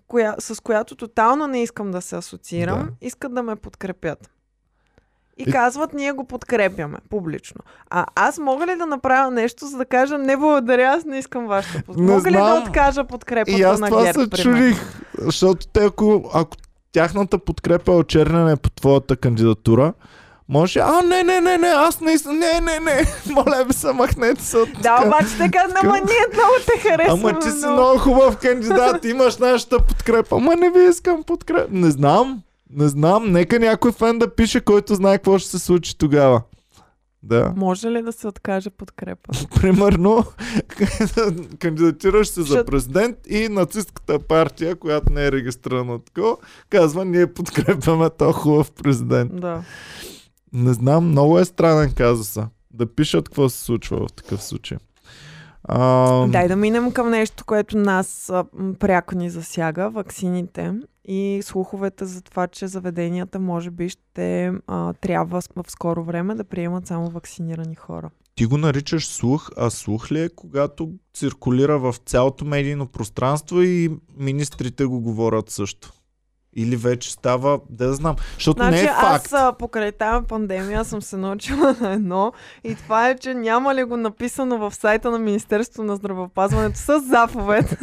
коя, с която тотално не искам да се асоциирам, Да. искат да ме подкрепят. И казват, ние го подкрепяме публично. А аз мога ли да направя нещо, за да кажа, не благодаря, аз не искам вашата подкрепа? Мога ли знам. да откажа подкрепата И аз на това ГЕРБ, се примерно? чудих, защото те, ако, ако тяхната подкрепа е очерняне по твоята кандидатура, може, а, не, не, не, не, аз не, искам- не, не, не, моля ви се, махнете се от Да, обаче казват, ама ние много те харесваме. Ама ти си много хубав кандидат, имаш нашата подкрепа. Ама не ви искам подкрепа. Не знам, не знам. Нека някой фен да пише, който знае какво ще се случи тогава. Да. Може ли да се откаже подкрепа? Примерно, кандидатираш се за президент и нацистката партия, която не е регистрирана такова, казва, ние подкрепяме този хубав президент. да. Не знам, много е странен казуса. Да пишат какво се случва в такъв случай. А, Дай да минем към нещо, което нас а, пряко ни засяга ваксините и слуховете за това, че заведенията може би ще а, трябва в скоро време да приемат само вакцинирани хора. Ти го наричаш слух, а слух ли е, когато циркулира в цялото медийно пространство и министрите го говорят също? Или вече става, да знам, защото Значи не е факт. аз а, покрай тази пандемия съм се научила на едно и това е, че няма ли го написано в сайта на Министерството на здравеопазването с заповед.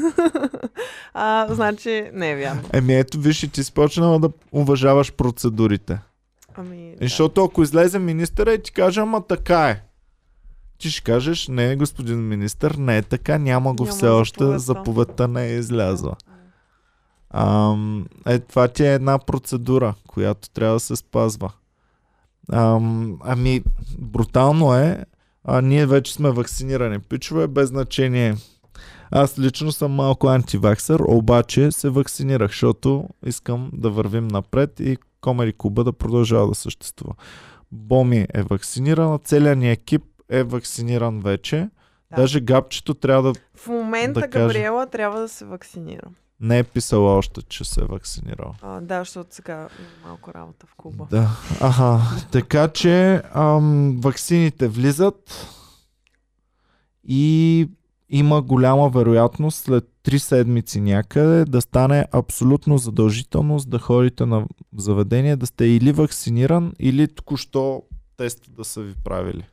а, значи не е вярно. Еми ето, виж, ти си почнала да уважаваш процедурите. Ами, да. Защото ако излезе министъра и ти каже, ама така е. Ти ще кажеш, не, господин министър, не е така, няма го Няма все още, заповедта. не е излязла. Ам, е, това ти е една процедура, която трябва да се спазва. Ам, ами, брутално е. А, ние вече сме вакцинирани. Пичове, без значение. Аз лично съм малко антиваксър, обаче се вакцинирах, защото искам да вървим напред и Комери Куба да продължава да съществува. Боми е вакцинирана, целият ни екип е вакциниран вече. Да. Даже гапчето трябва да В момента Да. Габриела трябва да се вакцинира. Не е писала още, че се е вакцинирал. А, да, защото сега малко работа в клуба. Да. Ага. Така че ам, ваксините влизат и има голяма вероятност след 3 седмици някъде да стане абсолютно задължителност да ходите на заведение, да сте или вакциниран, или току-що тест да са ви правили.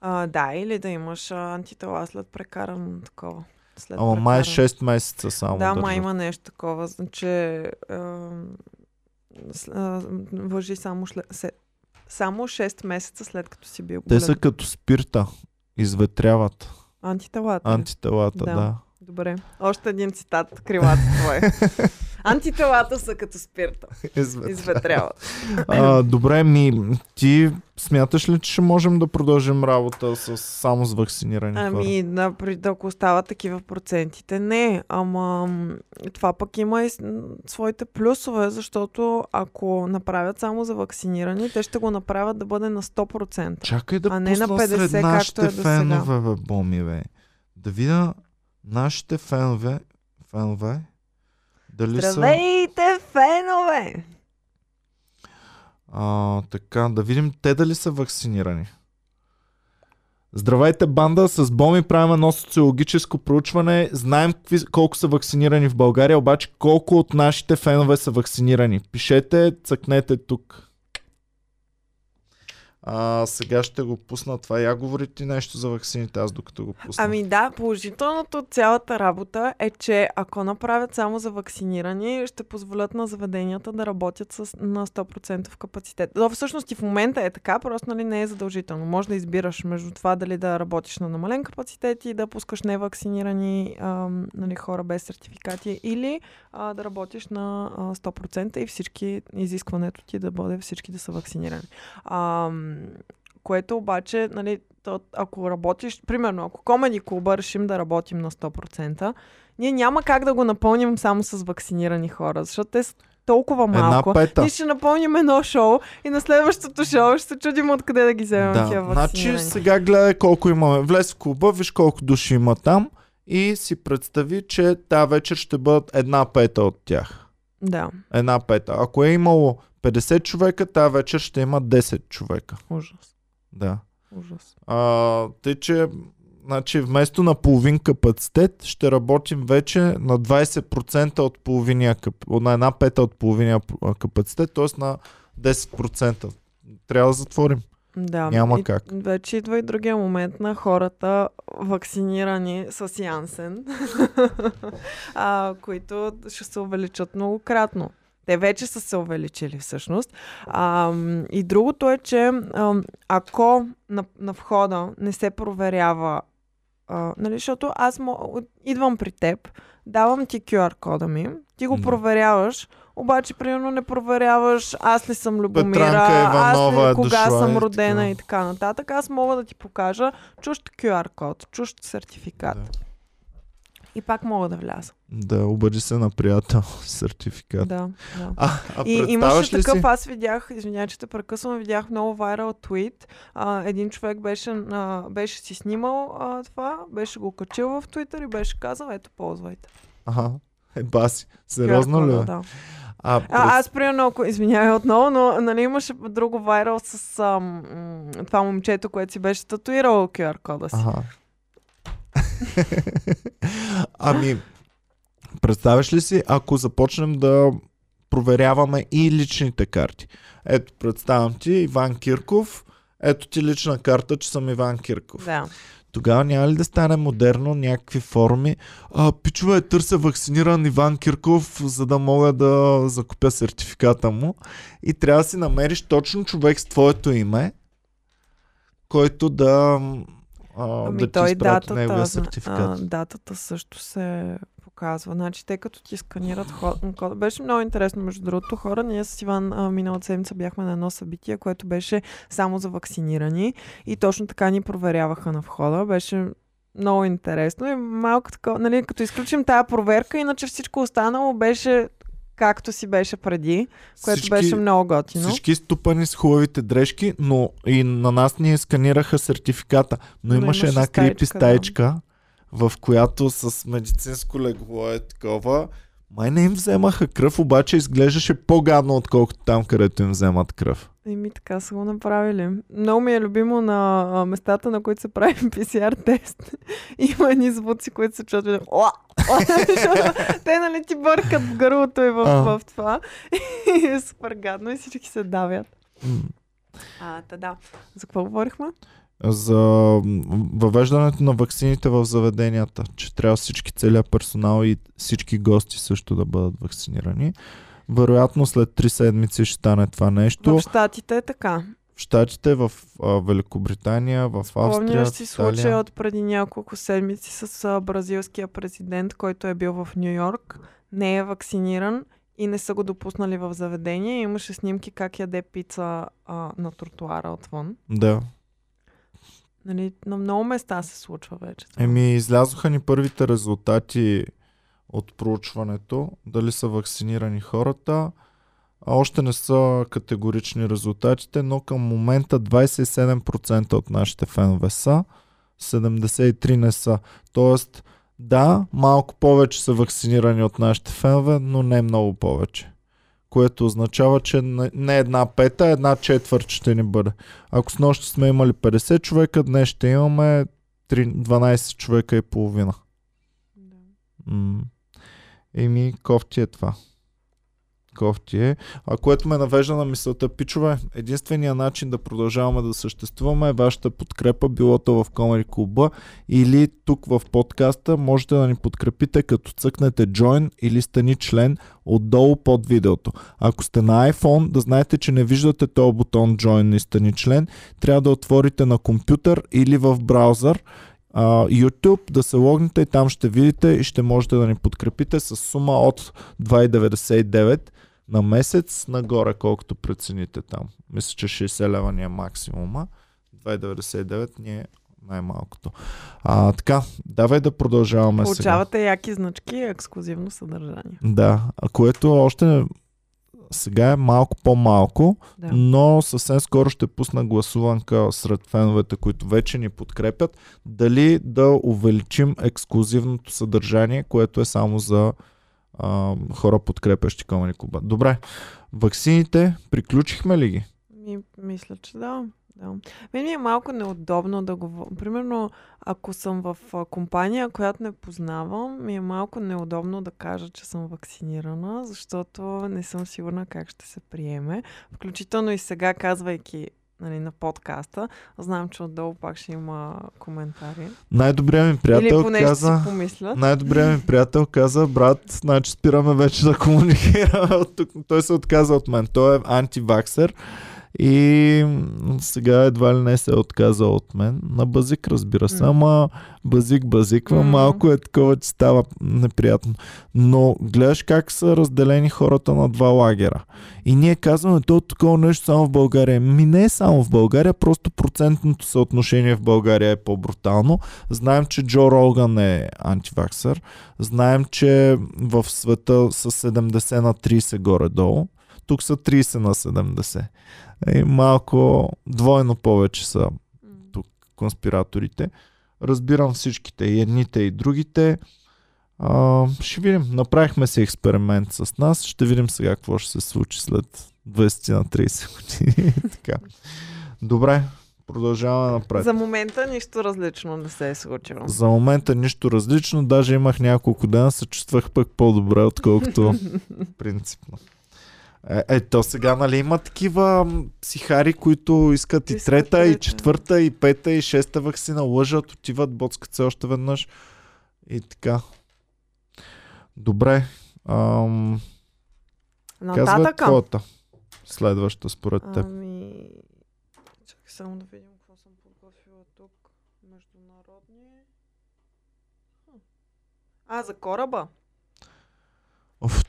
А, да, или да имаш антитела след прекарано такова. След Ама май прекарано. 6 месеца само. Да, май има нещо такова. Значи, а, въжи само, шле, се, само 6 месеца след като си бил Те са като спирта. Изветряват Антителата. антителата, Да. да. Добре. Още един цитат, крилата твое. Антителата са като спирта. Изветряват. Добре, ми ти смяташ ли, че ще можем да продължим работа с, само с вакцинирани? Ами, да, ако остават такива процентите, не. Ама това пък има и своите плюсове, защото ако направят само за вакцинирани, те ще го направят да бъде на 100%. Чакай да а не на пусна 50, сред както нашите е досега. фенове, бе, Боми, бе. Да видя нашите фенове, фенове, дали са... Здравейте, фенове! А, така, да видим те дали са вакцинирани. Здравейте, банда! С Боми правим едно социологическо проучване. Знаем какви, колко са вакцинирани в България, обаче колко от нашите фенове са вакцинирани. Пишете, цъкнете тук. А, сега ще го пусна това. Я говори ти нещо за вакцините, аз докато го пусна. Ами да, положителното от цялата работа е, че ако направят само за вакцинирани, ще позволят на заведенията да работят с, на 100% капацитет. Но всъщност и в момента е така, просто нали, не е задължително. Може да избираш между това дали да работиш на намален капацитет и да пускаш невакцинирани нали, хора без сертификати или а, да работиш на а, 100% и всички изискването ти да бъде всички да са вакцинирани. Ам, което обаче, нали, то, ако работиш, примерно, ако комеди клуба решим да работим на 100%, ние няма как да го напълним само с вакцинирани хора, защото те са толкова малко. Една пета. Ние ще напълним едно шоу и на следващото шоу ще се чудим откъде да ги вземем тия Да, вакцинирани. значи сега гледай колко имаме. Влез в клуба, виж колко души има там и си представи, че тази вечер ще бъдат една пета от тях. Да, Една пета. Ако е имало 50 човека, тази вечер ще има 10 човека. ужас. Да. Ужас. А, тъй, че значи, вместо на половин капацитет, ще работим вече на 20% от половиния на една пета от половиния капацитет, т.е. на 10%. Трябва да затворим. Да. Няма и, как. Вече идва и другия момент на хората вакцинирани с Янсен, а, които ще се увеличат многократно. Те вече са се увеличили всъщност. А, и другото е, че ако на, на входа не се проверява, а, нали, защото аз мо, идвам при теб, давам ти QR кода ми, ти го проверяваш, обаче примерно не проверяваш аз ли съм Любомира, Иванова аз ли кога дошла съм и родена така. и така нататък. Аз мога да ти покажа чужд QR код, чужд сертификат. Да. И пак мога да вляза. Да, обади се на приятел сертификат. Да, да. А, а И имаше такъв, си? аз видях, извинявай, че те прекъсвам, видях много вайрал твит. А, един човек беше, а, беше си снимал а, това, беше го качил в Twitter и беше казал, ето, ползвайте. Ага. Е, баси. Сериозно ли? Да. А, А, аз примерно, ако извинявай отново, но нали, имаше друго вайрал с ам, това момчето, което си беше татуирало QR кода си. Ага. ами, представяш ли си, ако започнем да проверяваме и личните карти? Ето, представям ти Иван Кирков, ето ти лична карта, че съм Иван Кирков. Да. Тогава няма ли да стане модерно някакви форми? А, пичове, търся вакциниран Иван Кирков, за да мога да закупя сертификата му. И трябва да си намериш точно човек с твоето име, който да, а, Ами да ти той изпрати датата, неговия а, сертификат. датата също се показва. Значи, те като ти сканират кода. Беше много интересно, между другото, хора. Ние с Иван а, миналата седмица бяхме на едно събитие, което беше само за вакцинирани и точно така ни проверяваха на входа. Беше много интересно и малко такова, нали, като изключим тая проверка, иначе всичко останало беше както си беше преди, което Всички- беше много готино. Всички ступани с хубавите дрежки, но и на нас ни сканираха сертификата. Но, Но имаше една крипи стаичка, да. стаечка, в която с медицинско легло е такова. Май не им вземаха кръв, обаче изглеждаше по-гадно, отколкото там, където им вземат кръв. Еми така са го направили. Много ми е любимо на местата, на които се прави PCR тест. Има едни звуци, които се! Защото Те нали ти бъркат в гърлото и в, А. в това. И е супер гадно и всички се давят. А, та да. За какво говорихме? За въвеждането на ваксините в заведенията, че трябва всички целият персонал и всички гости също да бъдат вакцинирани. Вероятно след 3 седмици ще стане това нещо. В Штатите е така. В Штатите, в а, Великобритания, в Австрия, Помняш си случая от преди няколко седмици с а, бразилския президент, който е бил в Нью Йорк, не е вакциниран и не са го допуснали в заведение. Имаше снимки как яде пица а, на тротуара отвън. Да. Нали, на много места се случва вече. това. Еми, излязоха ни първите резултати от проучването, дали са вакцинирани хората. А още не са категорични резултатите, но към момента 27% от нашите фенове са, 73% не са. Тоест, да, малко повече са вакцинирани от нашите фенове, но не много повече. Което означава, че не една пета, а една четвърт ще ни бъде. Ако с нощи сме имали 50 човека, днес ще имаме 3, 12 човека и половина. Да. М. Еми, кофти е това. Кофти е. А което ме навежда на мисълта, пичове, единственият начин да продължаваме да съществуваме е вашата подкрепа, било то в Комери Клуба или тук в подкаста. Можете да ни подкрепите като цъкнете Join или стани член отдолу под видеото. Ако сте на iPhone, да знаете, че не виждате този бутон Join и стани член, трябва да отворите на компютър или в браузър YouTube, да се логнете и там ще видите и ще можете да ни подкрепите с сума от 2,99 на месец нагоре, колкото прецените там. Мисля, че 60 лева ни е максимума. 2,99 ни е най-малкото. А, така, давай да продължаваме сега. Получавате яки значки и ексклюзивно съдържание. Да, което още сега е малко по-малко, Да. но съвсем скоро ще пусна гласуванка сред феновете, които вече ни подкрепят, дали да увеличим ексклюзивното съдържание, което е само за а, хора подкрепящи Комани Клуба. Добре, ваксините, приключихме ли ги? Ми, мисля, че да. Да. Мен ми е малко неудобно да говоря. Примерно, ако съм в компания, която не познавам, ми е малко неудобно да кажа, че съм вакцинирана, защото не съм сигурна как ще се приеме. Включително и сега, казвайки нали, на подкаста, знам, че отдолу пак ще има коментари. Най-добрият ми приятел Или поне каза... Най-добрият ми приятел каза, брат, значи спираме вече да комуникираме от тук. Той се отказа от мен. Той е антиваксер и сега едва ли не се е отказал от мен. На базик, разбира се, ама базик базиква, М. малко е такова, че става неприятно. Но гледаш как са разделени хората на два лагера. И ние казваме, то такова нещо само в България. Ми не е само в България, просто процентното съотношение в България е по-брутално. Знаем, че Джо Роган е антиваксър. Знаем, че в света са 70 на 30 горе-долу. Тук са 30 на 70. И малко двойно повече са М. конспираторите. Разбирам всичките, и едните, и другите. А, ще видим. Направихме си експеримент с нас. Ще видим сега какво ще се случи след 20 на 30 години. така. Добре, продължаваме напред. За момента нищо различно не се е случило. За момента нищо различно. Даже имах няколко дена, се чувствах пък по-добре, отколкото принципно. Е, е, то сега, нали, има такива психари, които искат и трета, и четвърта, и пета, и шеста вакцина, лъжат, отиват, боцкат се още веднъж. И така. Добре. Ам, Нататъка. твоята. Следваща според теб. Ами... Чакай само да видим какво съм подготвила тук. Международни... А, за кораба?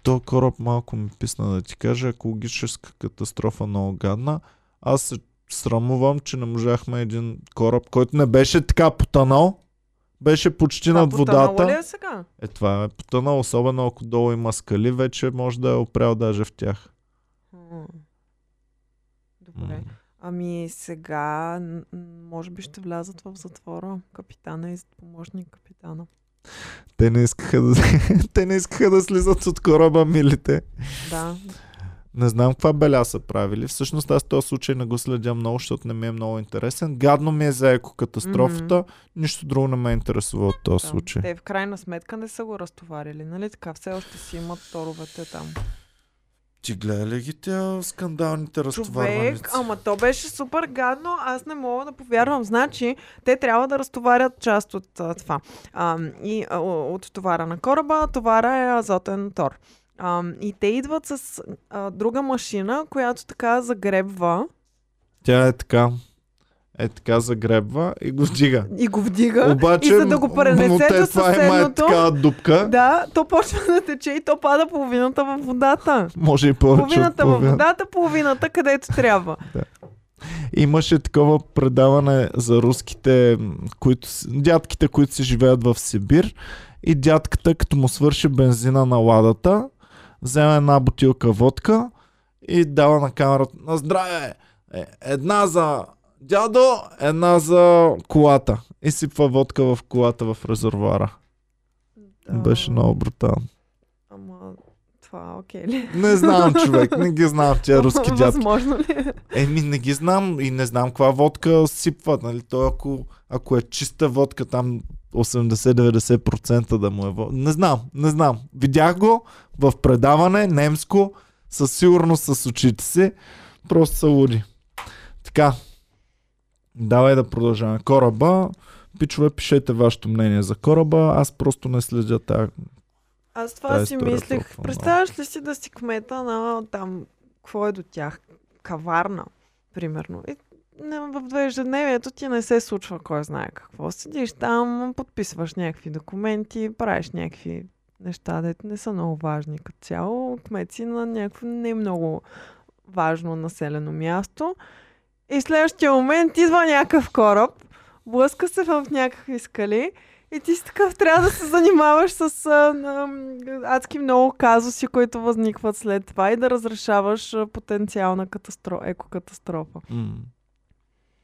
То кораб малко ми писна да ти кажа. Екологическа катастрофа много гадна. Аз се срамувам, че не можахме един кораб, който не беше така потънал. Беше почти над Това водата. ли е сега? Е, това е потънал, особено ако долу има скали, вече може да е опрял даже в тях. Добре. М. Ами сега, може би ще влязат в затвора капитана и помощник капитана. Те не искаха да, те не искаха да слизат от кораба, милите. Да. Не знам каква беля са правили. Всъщност аз този случай не го следя много, защото не ми е много интересен. Гадно ми е за екокатастрофата. Нищо друго не ме интересува от този да. случай. Те в крайна сметка не са го разтоварили, нали така? Все още си имат торовете там. Ти гледа ли ги тя скандалните разтоварваници? Човек, ама то беше супер гадно, аз не мога да повярвам. Значи, те трябва да разтоварят част от а, това. А, и а, от товара на кораба, товара е азотен тор. А, и те идват с а, друга машина, която така загребва Тя е така. Е така загребва и го вдига. и го вдига. Обаче, и за да го пренесе до е съседното, така дупка. да, то почва да тече и то пада половината във водата. Може и повече Половината във водата, половината където трябва. Имаше такова предаване за руските, които, дядките, които си живеят в Сибир. И дядката, като му свърши бензина на ладата, взема една бутилка водка и дава на камерата на здраве! Е, Една за дядо, една за колата. И сипва водка в колата в резервуара. Да. Беше много брутално. Ама това окей ли? Не знам, човек, не ги знам тия руски дядки. Възможно ли? е? Еми, не ги знам и не знам каква водка сипват, нали? Той ако, ако е чиста водка, там 80-90% да му е водка. Не знам, не знам. Видях го в предаване, немско, със сигурност с очите си. Просто са луди. Така. Давай да продължаваме. Кораба. Пичове, пишете вашето мнение за кораба. Аз просто не следя тази. Аз това Тая си мислех. толкова Представяш ли си да си кмета на там, какво е до тях? Каварна, примерно. И не, в ежедневието ти не се случва кой знае какво. Седиш там, подписваш някакви документи, правиш някакви неща, дето не са много важни като цяло. Кмет си на някакво не много важно населено място. И в следващия момент идва някакъв кораб, блъска се в някакви скали и ти си такъв трябва да се занимаваш с а, а, адски много казуси, които възникват след това и да разрешаваш потенциална катастро... екокатастрофа. М.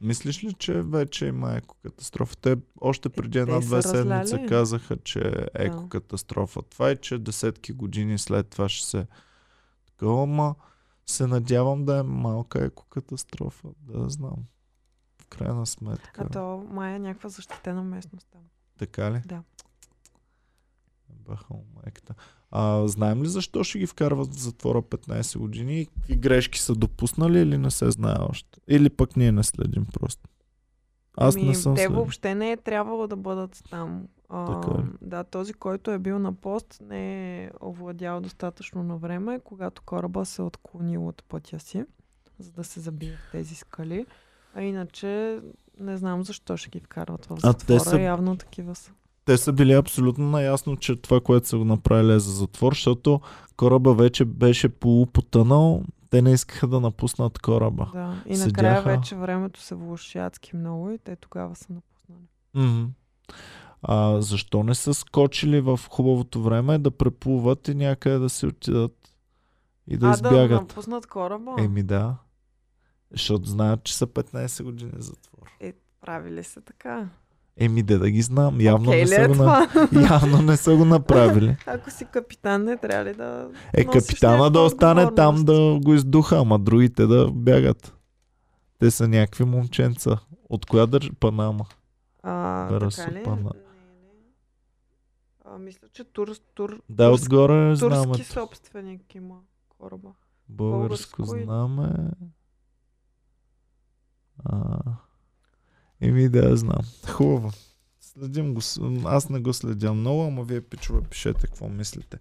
Мислиш ли, че вече има екокатастрофа? Те още преди Е, те една-две разляли. казаха, че е екокатастрофа. Това е, че десетки години след това ще се... Такова, се надявам да е малка екокатастрофа. Да знам. В крайна сметка. А то май е някаква защитена местност там. Така ли? Да. Баха майката. А, знаем ли защо ще ги вкарват в затвора 15 години? и Какви грешки са допуснали или не се знае още? Или пък ние не следим просто? Аз Ами, не съм Те следил. въобще не е трябвало да бъдат там. А, Така ли? да, този, който е бил на пост, не е овладял достатъчно на време, когато кораба се е отклонил от пътя си, за да се забие в тези скали. А иначе не знам защо ще ги вкарват в А те затвора. са- Явно такива са. те са били абсолютно наясно, че това, което са го направили е за затвор, защото кораба вече беше полупотънал. Те не искаха да напуснат кораба. Да. И накрая Седяха. вече времето се влуши адски много и те тогава са напуснали. Мгм. А, защо не са скочили в хубавото време да преплуват и някъде да се отидат и да а, избягат? да напуснат кораба? Еми да. Защото знаят, че са 15 години затвор. Е, правили се така. Еми де да ги знам. Явно, Окей не са е го на... Явно не са го направили. Ако си капитан, не трябва ли да... Е, капитана да остане там да го издуха, ама другите да бягат. Те са някакви момченца. От коя държа? Панама. А, така ли? пана. А, мисля, че тур, тур, Да, турски, отгоре турски знамето. собственик има кораба. Българско българско и- знаме. А, еми да, знам. Хубаво. Следим го. Аз не го следя много, ама вие пичове пишете какво мислите.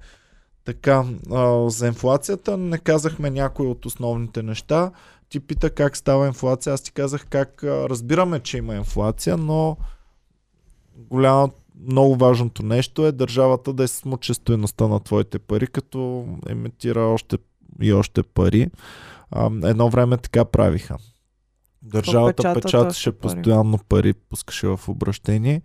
Така, а, за инфлацията не казахме някои от основните неща. Ти пита как става инфлация. Аз ти казах как а, разбираме, че има инфлация, но голямо, много важното нещо е държавата да е смуче стоеността на твоите пари, като емитира още и още пари. А, едно време така правиха. Държавата печаташе пари. постоянно пари, пускаше в обращение.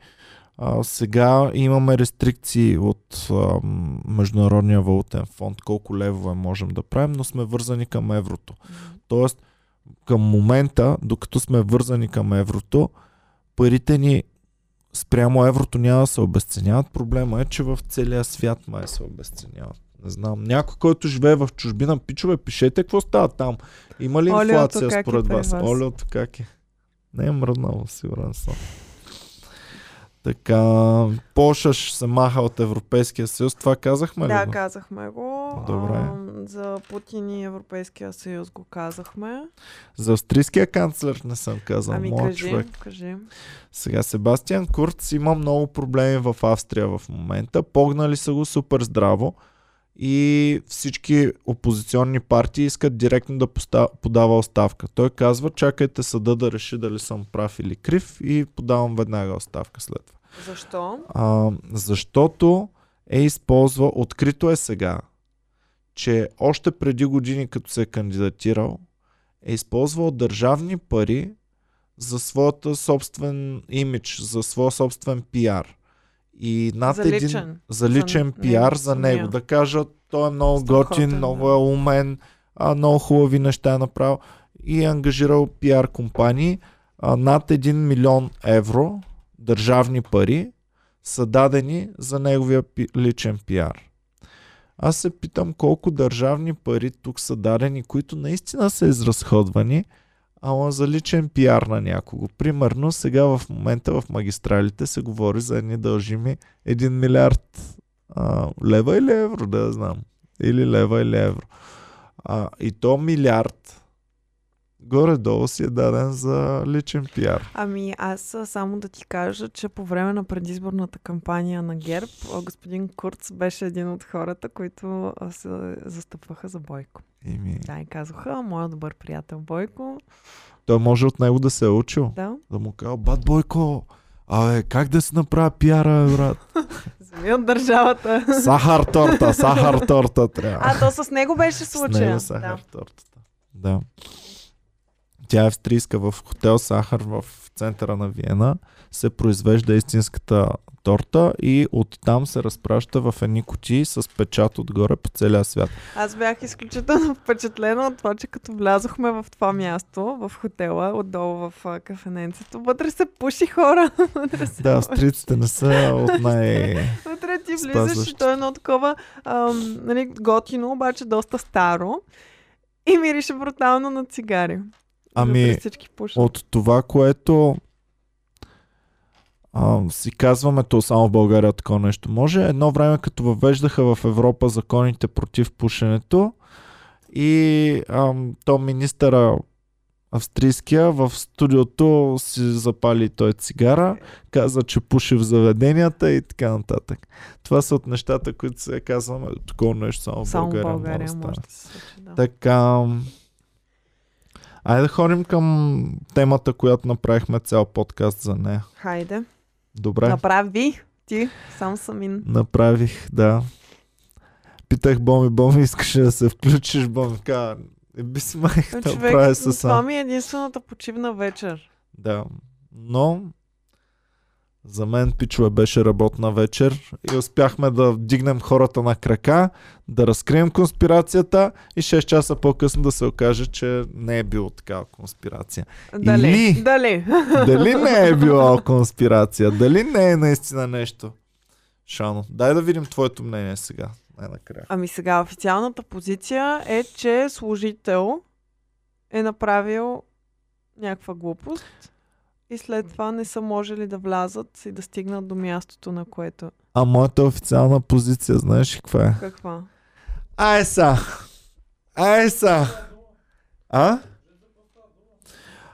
А, сега имаме рестрикции от а, Международния валутен фонд, колко левове можем да правим, но сме вързани към еврото. Тоест, към момента, докато сме вързани към еврото, парите ни спрямо еврото няма да се обесценяват. Проблема е, че в целия свят май се обесценяват. Не знам. Някой, който живее в чужбина, пичове, пишете какво става там. Има ли Олиото инфлация е според вас? Олиото как е? Не е мръднало, сигурен съм. Така, Польша ще се маха от Европейския съюз. Това казахме ли? Да, казахме го. Добре. А, за Путин и Европейския съюз го казахме. За австрийския канцлер не съм казал. ами Моят кажи, човек. кажи. Сега Себастиан Курц има много проблеми в Австрия в момента. Погнали са го супер здраво и всички опозиционни партии искат директно да подава оставка. Той казва, чакайте съда да реши дали съм прав или крив и подавам веднага оставка след това. Защо? А, защото е използвал, открито е сега, че още преди години, като се е кандидатирал, е използвал държавни пари за своята собствен имидж, за своя собствен пиар. И над За един, личен. за личен За пиар него за него. самия. Да кажат, той е много Страхотен, готин, да. много е умен, а, много хубави неща е направил и е ангажирал пиар компании. А, над 1 милион евро държавни пари са дадени за неговия пи- личен пиар. Аз се питам колко държавни пари тук са дадени, които наистина са изразходвани, ама за личен пиар на някого. Примерно сега в момента в магистралите се говори за едни дължими 1 милиард а, лева или евро, да знам. Или лева или евро. А, и то милиард горе-долу си е даден за личен пиар. Ами аз само да ти кажа, че по време на предизборната кампания на ГЕРБ, господин Курц беше един от хората, които се застъпваха за Бойко. Ими, Да, и казаха, моят добър приятел Бойко. той може от него да се е учил. Да, Да му казва, бат Бойко, абе, как да си направя пиара, брат? вземи от държавата. Сахар торта, сахар торта трябва. А, то с него беше С случая. него сахар тортата. Да. Тя е австрийска в хотел Сахар в центъра на Виена. Се произвежда истинската торта и оттам се разпраща в едни кутии с печат отгоре по целия свят. Аз бях изключително впечатлена от това, че като влязохме в това място, в хотела, отдолу в кафененцето, вътре се пуши хора. вътре се Да, австрийците не са от най... Вътре ти влизаш и то е едно такова ам, нали, готино, обаче доста старо. И мирише брутално на цигари. Ами, от това, което а, си казваме, то само в България такова нещо може. Едно време, като въвеждаха в Европа законите против пушенето и ам, то министъра австрийския в студиото си запали той цигара, каза, че пуши в заведенията и така нататък. Това са от нещата, които се казваме, такова нещо само в Само в България, България може да се случи. Да. Така. Айде да ходим към темата, която направихме цял подкаст за нея. Хайде. Добре? Направи ти сам самин. Направих, да. Питах Боми, Боми, искаш да се включиш? Боми каза, е би си майка да правя се това сам. ми е единствената почивна вечер. Да. Но за мен, пичове, беше работна вечер и успяхме да вдигнем хората на крака, да разкрием конспирацията и 6 часа по-късно да се окаже, че не е било такава конспирация. Дали? Или- Дали? Дали не е била конспирация? Дали не е наистина нещо? Шано, дай да видим твоето мнение сега. Най-накрая. Ами сега официалната позиция е, че служител е направил някаква глупост и след това не са можели да влязат и да стигнат до мястото, на което... А моята официална позиция, знаеш ли каква е? Каква? Ай са! Ай са! А?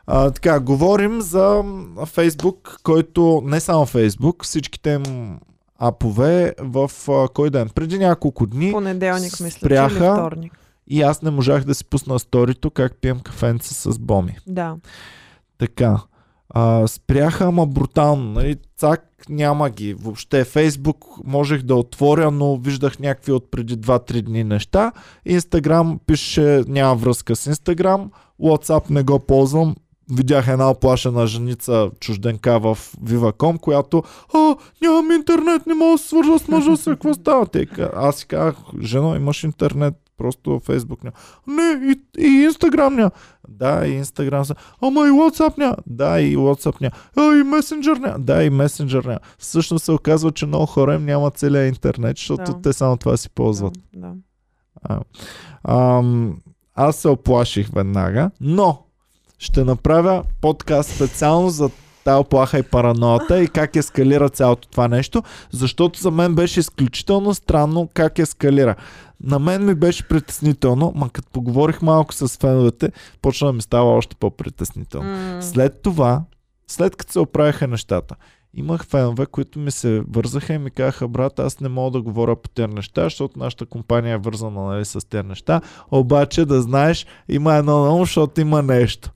А, така, говорим за Фейсбук, който не само Фейсбук, всичките им апове в а, кой ден? Преди няколко дни Понеделник, мисля, че спряха. или вторник. и аз не можах да си пусна сторито как пием кафенца с боми. Да. Така. А, спряха, ама брутално. Нали? Цак няма ги. Въобще Фейсбук можех да отворя, но виждах някакви от преди 2-3 дни неща. Инстаграм пише няма връзка с Инстаграм. WhatsApp не го ползвам. Видях една оплашена женица чужденка в Viva.com, която а, нямам интернет, не мога да свържа с мъжа си, какво става? Те, аз си казах, жено, имаш интернет, просто Фейсбук няма. Не, и, и Инстаграм няма. Да, и Инстаграм са. Ама и WhatsApp няма. Да, и WhatsApp няма. А, и Messenger няма. Да, и Messenger няма. Всъщност се оказва, че много хора им няма целия интернет, защото Да. те само това си ползват. Да, да. А, ам, аз се оплаших веднага, но ще направя подкаст специално за тая оплаха и параноята и как ескалира цялото това нещо, защото за мен беше изключително странно как ескалира. На мен ми беше притеснително, ма като поговорих малко с феновете, почна да ми става още по-притеснително. М, След това, след като се оправиха нещата имах фенове, които ми се вързаха и ми казаха, брат, аз не мога да говоря по тези неща, защото нашата компания е вързана нали, с тези неща. Обаче да знаеш, има едно на ум, защото има нещо.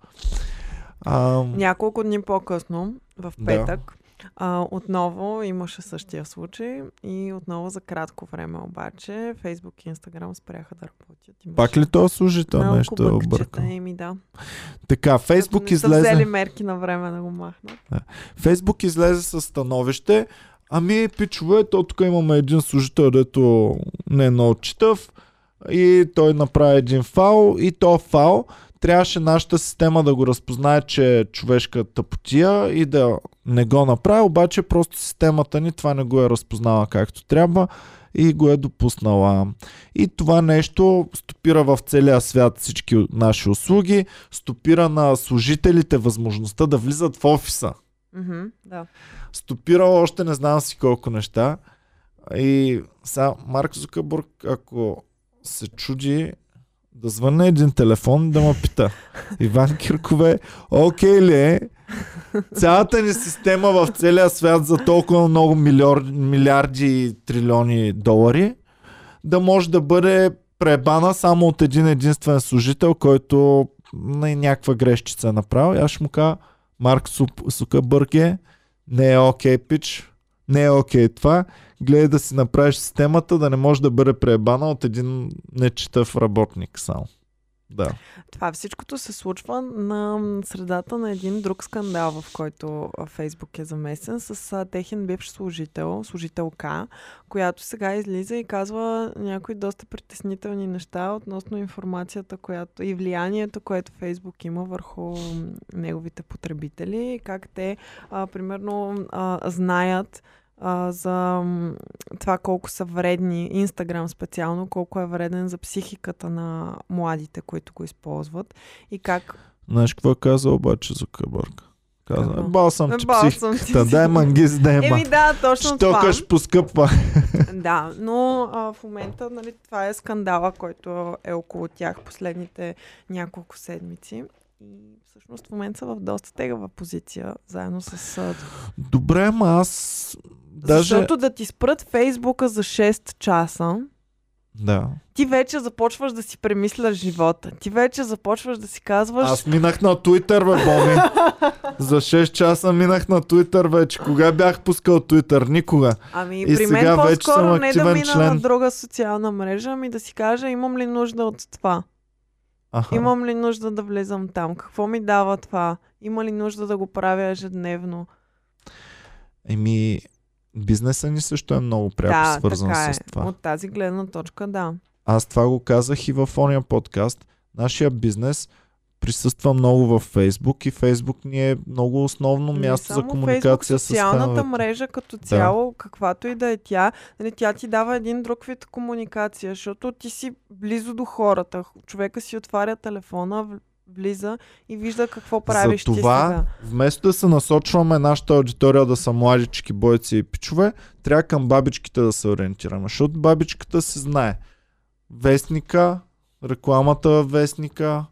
А, Няколко дни по-късно, в Да. А, отново имаше същия случай и отново за кратко време обаче Фейсбук и Инстаграм спряха да работят. Имаше пак ли то служител малко нещо е объркал? Еми да. Така, Фейсбук не са излезе. взели мерки на време да го махнат. Фейсбук излезе с становище. Ами, пичове, то тук имаме един служител, дето не е много читав и той направи един фал и то фал трябваше нашата система да го разпознае, че е човешка тъпотия и да не го направи, обаче просто системата ни това не го е разпознала както трябва и го е допуснала. И това нещо стопира в целия свят всички наши услуги, стопира на служителите възможността да влизат в офиса Мгм, да. стопирал още не знам си колко неща. И сега Марк Зукърбърг, ако се чуди да звънне един телефон да ме пита. Иван Киркове, окей ли е цялата ни система в целия свят за толкова много милиарди и трилиони долари да може да бъде пребана само от един единствен служител, който на някаква грешчица е направил. Аз ще му кажа, Марк Сукърбърг е, не е окей, пич. Не е окей това. Гледай да си направиш системата, да не може да бъде пребана от един нечитав работник само. Да. Това всичкото се случва на средата на един друг скандал, в който Фейсбук е замесен с техен бивш служител, служителка, която сега излиза и казва някои доста притеснителни неща относно информацията която, и влиянието, което Фейсбук има върху неговите потребители как те, а, примерно, а, знаят а, за това колко са вредни, Инстаграм специално, колко е вреден за психиката на младите, които го използват и как... Знаеш какво каза обаче Зукърбърг? Каза, Какво? бал съм ти Бал съм психиката, ти дай си. мангиз, дай ма. Еми да, точно това. Штокаш поскъпва. Да, но а, в момента нали, това е скандала, който е около тях последните няколко седмици. И всъщност в момента са в доста тегава позиция, заедно с... Добре, ама аз даже... Защото да ти спрат Фейсбука за 6 часа, Да. ти вече започваш да си премисляш живота. Ти вече започваш да си казваш... Аз минах на Twitter, бе, Боми. За 6 часа минах на Twitter вече. Кога бях пускал Twitter? Никога. Ами, И при мен по-скоро не да мина член. на друга социална мрежа, ами да си кажа, имам ли нужда от това? Аха. Имам ли нужда да влезам там? Какво ми дава това? Има ли нужда да го правя ежедневно? Еми, бизнеса ни също е много пряко да, свързан така е. с това. От тази гледна точка, да. Аз това го казах и в ония подкаст. Нашия бизнес присъства много във Фейсбук и Фейсбук ни е много основно Не място за комуникация Фейсбук, с социалната мрежа като цяло, каквато и да е тя, нали, тя ти дава един друг вид комуникация, защото ти си близо до хората. Човека си отваря телефона, влиза и вижда какво правиш За ти това, сега. вместо да се насочваме нашата аудитория да са младички, бойци и пичове, трябва към бабичките да се ориентираме, защото бабичката се знае. Вестника, рекламата вестника,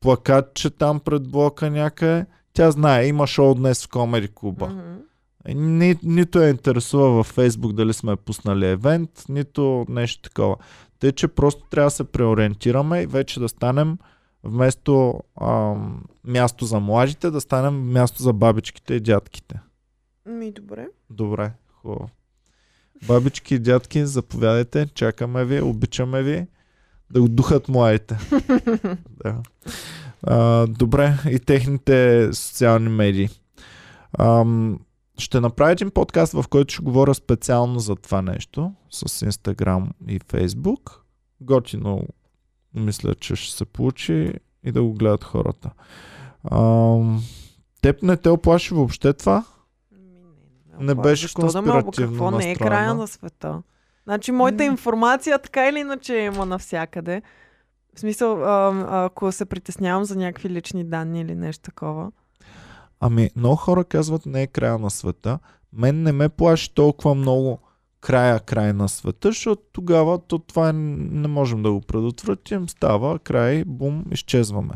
плакатче там пред блока някъде, тя знае, има шоу днес в Комеди клуба. Мгм. Е, Ни, нито я интересува във Фейсбук дали сме пуснали евент, нито нещо такова. Тъй, че просто трябва да се преориентираме и вече да станем вместо ам, място за младите, да станем място за бабичките и дядките. Ми, добре. Добре, хубаво. Бабички и дядки, заповядайте, чакаме ви, обичаме ви да го духат младите. да. а, добре, и техните социални медии. Ам, ще направя един подкаст, в който ще говоря специално за това нещо, с Instagram и Facebook. Готино, мисля, че ще се получи и да го гледат хората. Ам, теб не те оплаши въобще това? Ми, Не опа, беше защо да ме конспиративно Какво не е настроена. края на света? Значи, моята информация така или иначе има навсякъде. В смисъл, а, ако се притеснявам за някакви лични данни или нещо такова. Ами, много хора казват не е края на света. Мен не ме плаши толкова много края, край на света, защото тогава то това е, не можем да го предотвратим. Става край, бум, изчезваме.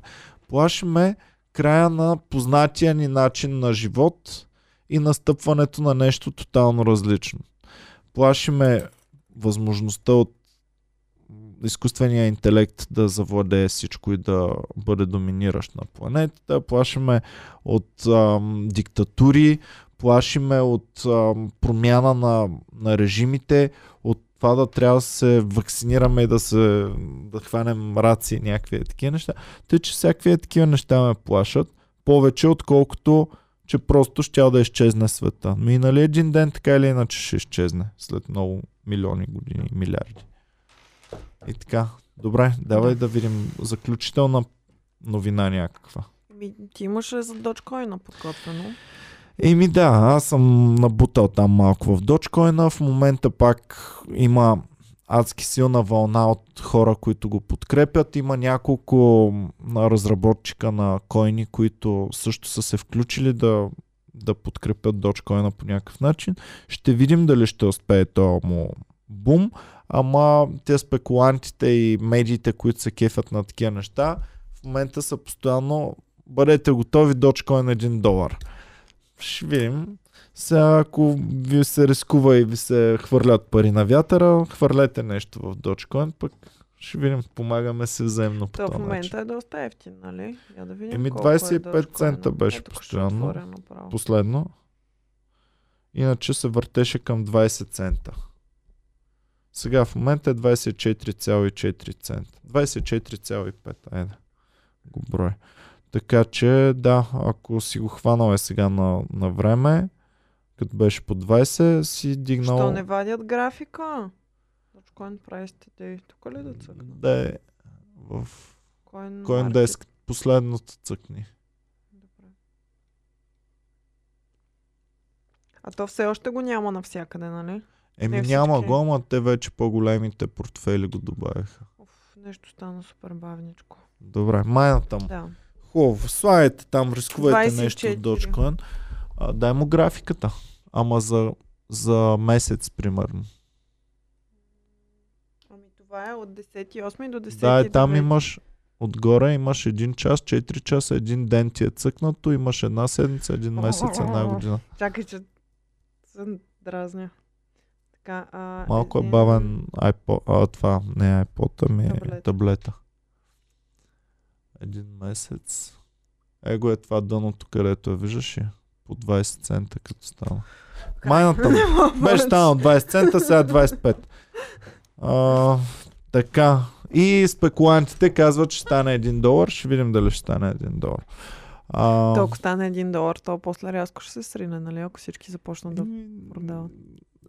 Плаши ме края на познатия ни начин на живот и настъпването на нещо тотално различно. Плашиме възможността от изкуствения интелект да завладее всичко и да бъде доминиращ на планетата. Плашиме от ам, диктатури, плашиме от ам, промяна на, на режимите, от това да трябва да се вакцинираме и да се да хванем раци и някакви такива неща. Тъй, че всякакви такива неща ме плашат повече, отколкото че просто ще да изчезне света. Но и нали един ден така или иначе ще изчезне след много милиони години, милиарди. И така. Добре, давай да, да видим заключителна новина някаква. Ми, ти имаше за Dogecoin подготвено. Еми да, аз съм набутал там малко в Dogecoin. В момента пак има адски силна вълна от хора, които го подкрепят. Има няколко разработчика на койни, които също са се включили да, да подкрепят Dogecoin по някакъв начин. Ще видим дали ще успее този му бум. Ама те спекулантите и медиите, които се кефят на такива неща, в момента са постоянно бъдете готови, Dogecoin 1 долар. Ще видим. Сега, ако ви се рискува и ви се хвърлят пари на вятъра, хвърлете нещо в Dogecoin, пък ще видим, помагаме се взаимно по този в момента начин. е доста ефтин, нали? Я да видим Еми колко е 25 Dogecoin. цента беше Ето, постоянно. Последно. Иначе се въртеше към 20 цента. Сега в момента е 24,4 цента. 24,5, айде. Го брой. Така че, да, ако си го хванал е сега на, на време, като беше по 20, си дигнал... Що не вадят графика? Dogecoin Price Today. Тук ли да цъкна? Да е в Coin CoinDesk. Последното цъкни. Добре. А то все още го няма навсякъде, нали? Еми Не няма всички. го, ама те вече по-големите портфели го добавиха. Оф, нещо стана супер бавничко. Добре, майната му. Да. Хубаво, слагайте там, рискувайте нещо от 24. Dogecoin. А, дай му графиката. Ама за, за месец, примерно. Това е от 10.8 до 10. Да, и там имаш отгоре имаш един час, 4 часа, един ден ти е цъкнато, имаш една седмица, един месец, една година. Чакай, че се дразня. Така, а, Малко е един- бавен iPod, а, това не е iPod, ами Таблета. таблета. Един месец. Его е това дъното, където я виждаш ли? По 20 цента като става. Майната Беше станал 20 цента, сега 25. А, така. И спекулантите казват, че стане 1 долар. Ще видим дали ще стане 1 долар. А, То ако стане 1 долар, то после рязко ще се срине, нали? Ако всички започнат да продават.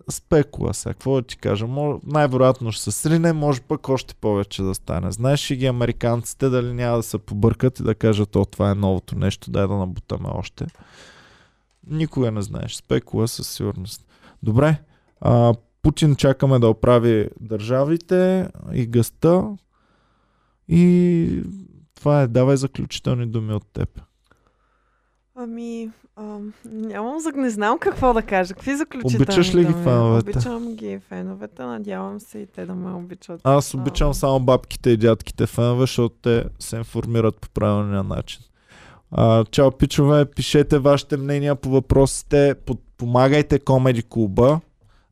Спекула сега, какво да ти кажа? Мож, най-вероятно ще се срине, може пък още повече да стане. Знаеш ли ги американците дали няма да се побъркат и да кажат, о, това е новото нещо, дай да набутаме още. Никога не знаеш. Спекула със сигурност. Добре, а, Путин чакаме да оправи държавите и гъста и това е. Давай заключителни думи от теб. Ами, ам, нямам, не знам какво да кажа. Какви заключителни Обичаш ли ги феновете? Обичам ги феновете, надявам се и те да ме обичат. Аз обичам А, само бабките и дядките фенове, защото те се информират по правилния начин. А, чао, пичове, пишете вашите мнения по въпросите, помагайте Комеди Клуба.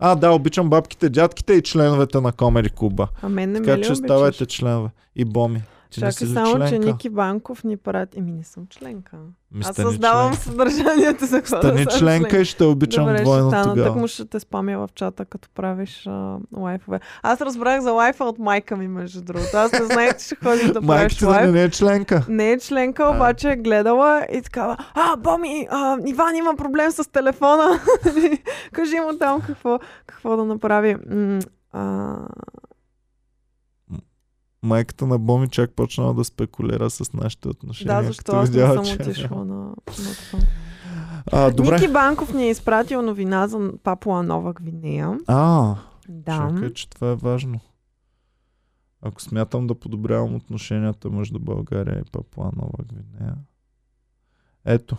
А, да, обичам бабките, дядките и членовете на Комеди Клуба. А мен не ме Така ли че обичаш? ставайте членове. И Боми. Ти Чакай само, че членка? Ники Банков ни прати. Еми, не съм членка. Ми Аз създавам член. съдържанието за хора. Стани съм членка и ще обичам Добре, двойно ще стана. Так му ще те спамя в чата, като правиш а, лайфове. Аз разбрах за лайфа от майка ми, между другото. Аз не знаех, че ще ходиш да правиш да лайф. не е членка. Не е членка, А. обаче е гледала и такава, а, Боми, а, Иван има проблем с телефона. Кажи му там какво, какво да направи. М, а, Майката на Боми чак почнала да спекулира с нашите отношения. да, защо аз не видяла, съм че- отишла на, на това. А, добре. Ники Банков ни е изпратил новина за Папуа Нова Гвинея. А, Да. Чакай, че това е важно. Ако смятам да подобрявам отношенията между България и Папуа Нова Гвинея. Ето.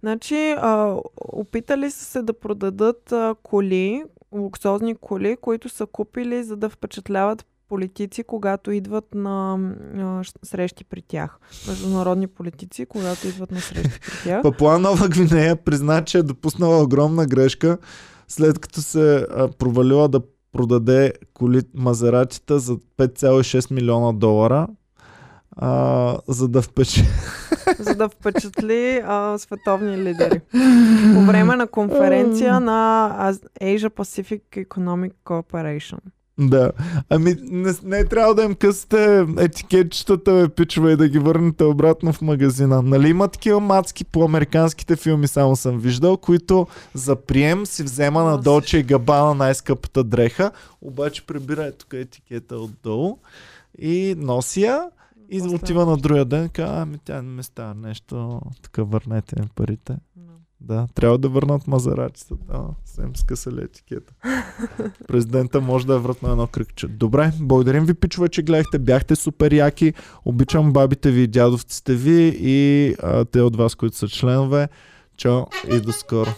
Значи, а, опитали са се да продадат а, коли, луксозни коли, които са купили, за да впечатляват политици, когато идват на а, срещи при тях. Международни политици, когато идват на срещи при тях. Папуа Нова Гвинея призна, че е допуснала огромна грешка, след като се а, провалила да продаде коли Мазератите за 5,6 милиона долара, а, за да впече. за да впечатли а, световни лидери. По време на конференция на Asia Pacific Economic Cooperation. Да. Ами не, не е трябва да им късате етикетчетата, бе, пичове, и да ги върнете обратно в магазина. Нали има такива мацки по американските филми, само съм виждал, които за прием си взема на. Долче и Габана най-скъпата дреха, обаче прибира е тук етикета отдолу и носи я и отива на другия ден, казва, ами тя не ми става нещо, така върнете ми парите. Да, трябва да върнат мазарачите. Да, са им скъсали етикета. Президента може да е вратно едно кръгче. Добре, благодарим ви, пичове, че гледахте. Бяхте супер яки. Обичам бабите ви дядовците ви и а, те от вас, които са членове. Чао и до скоро.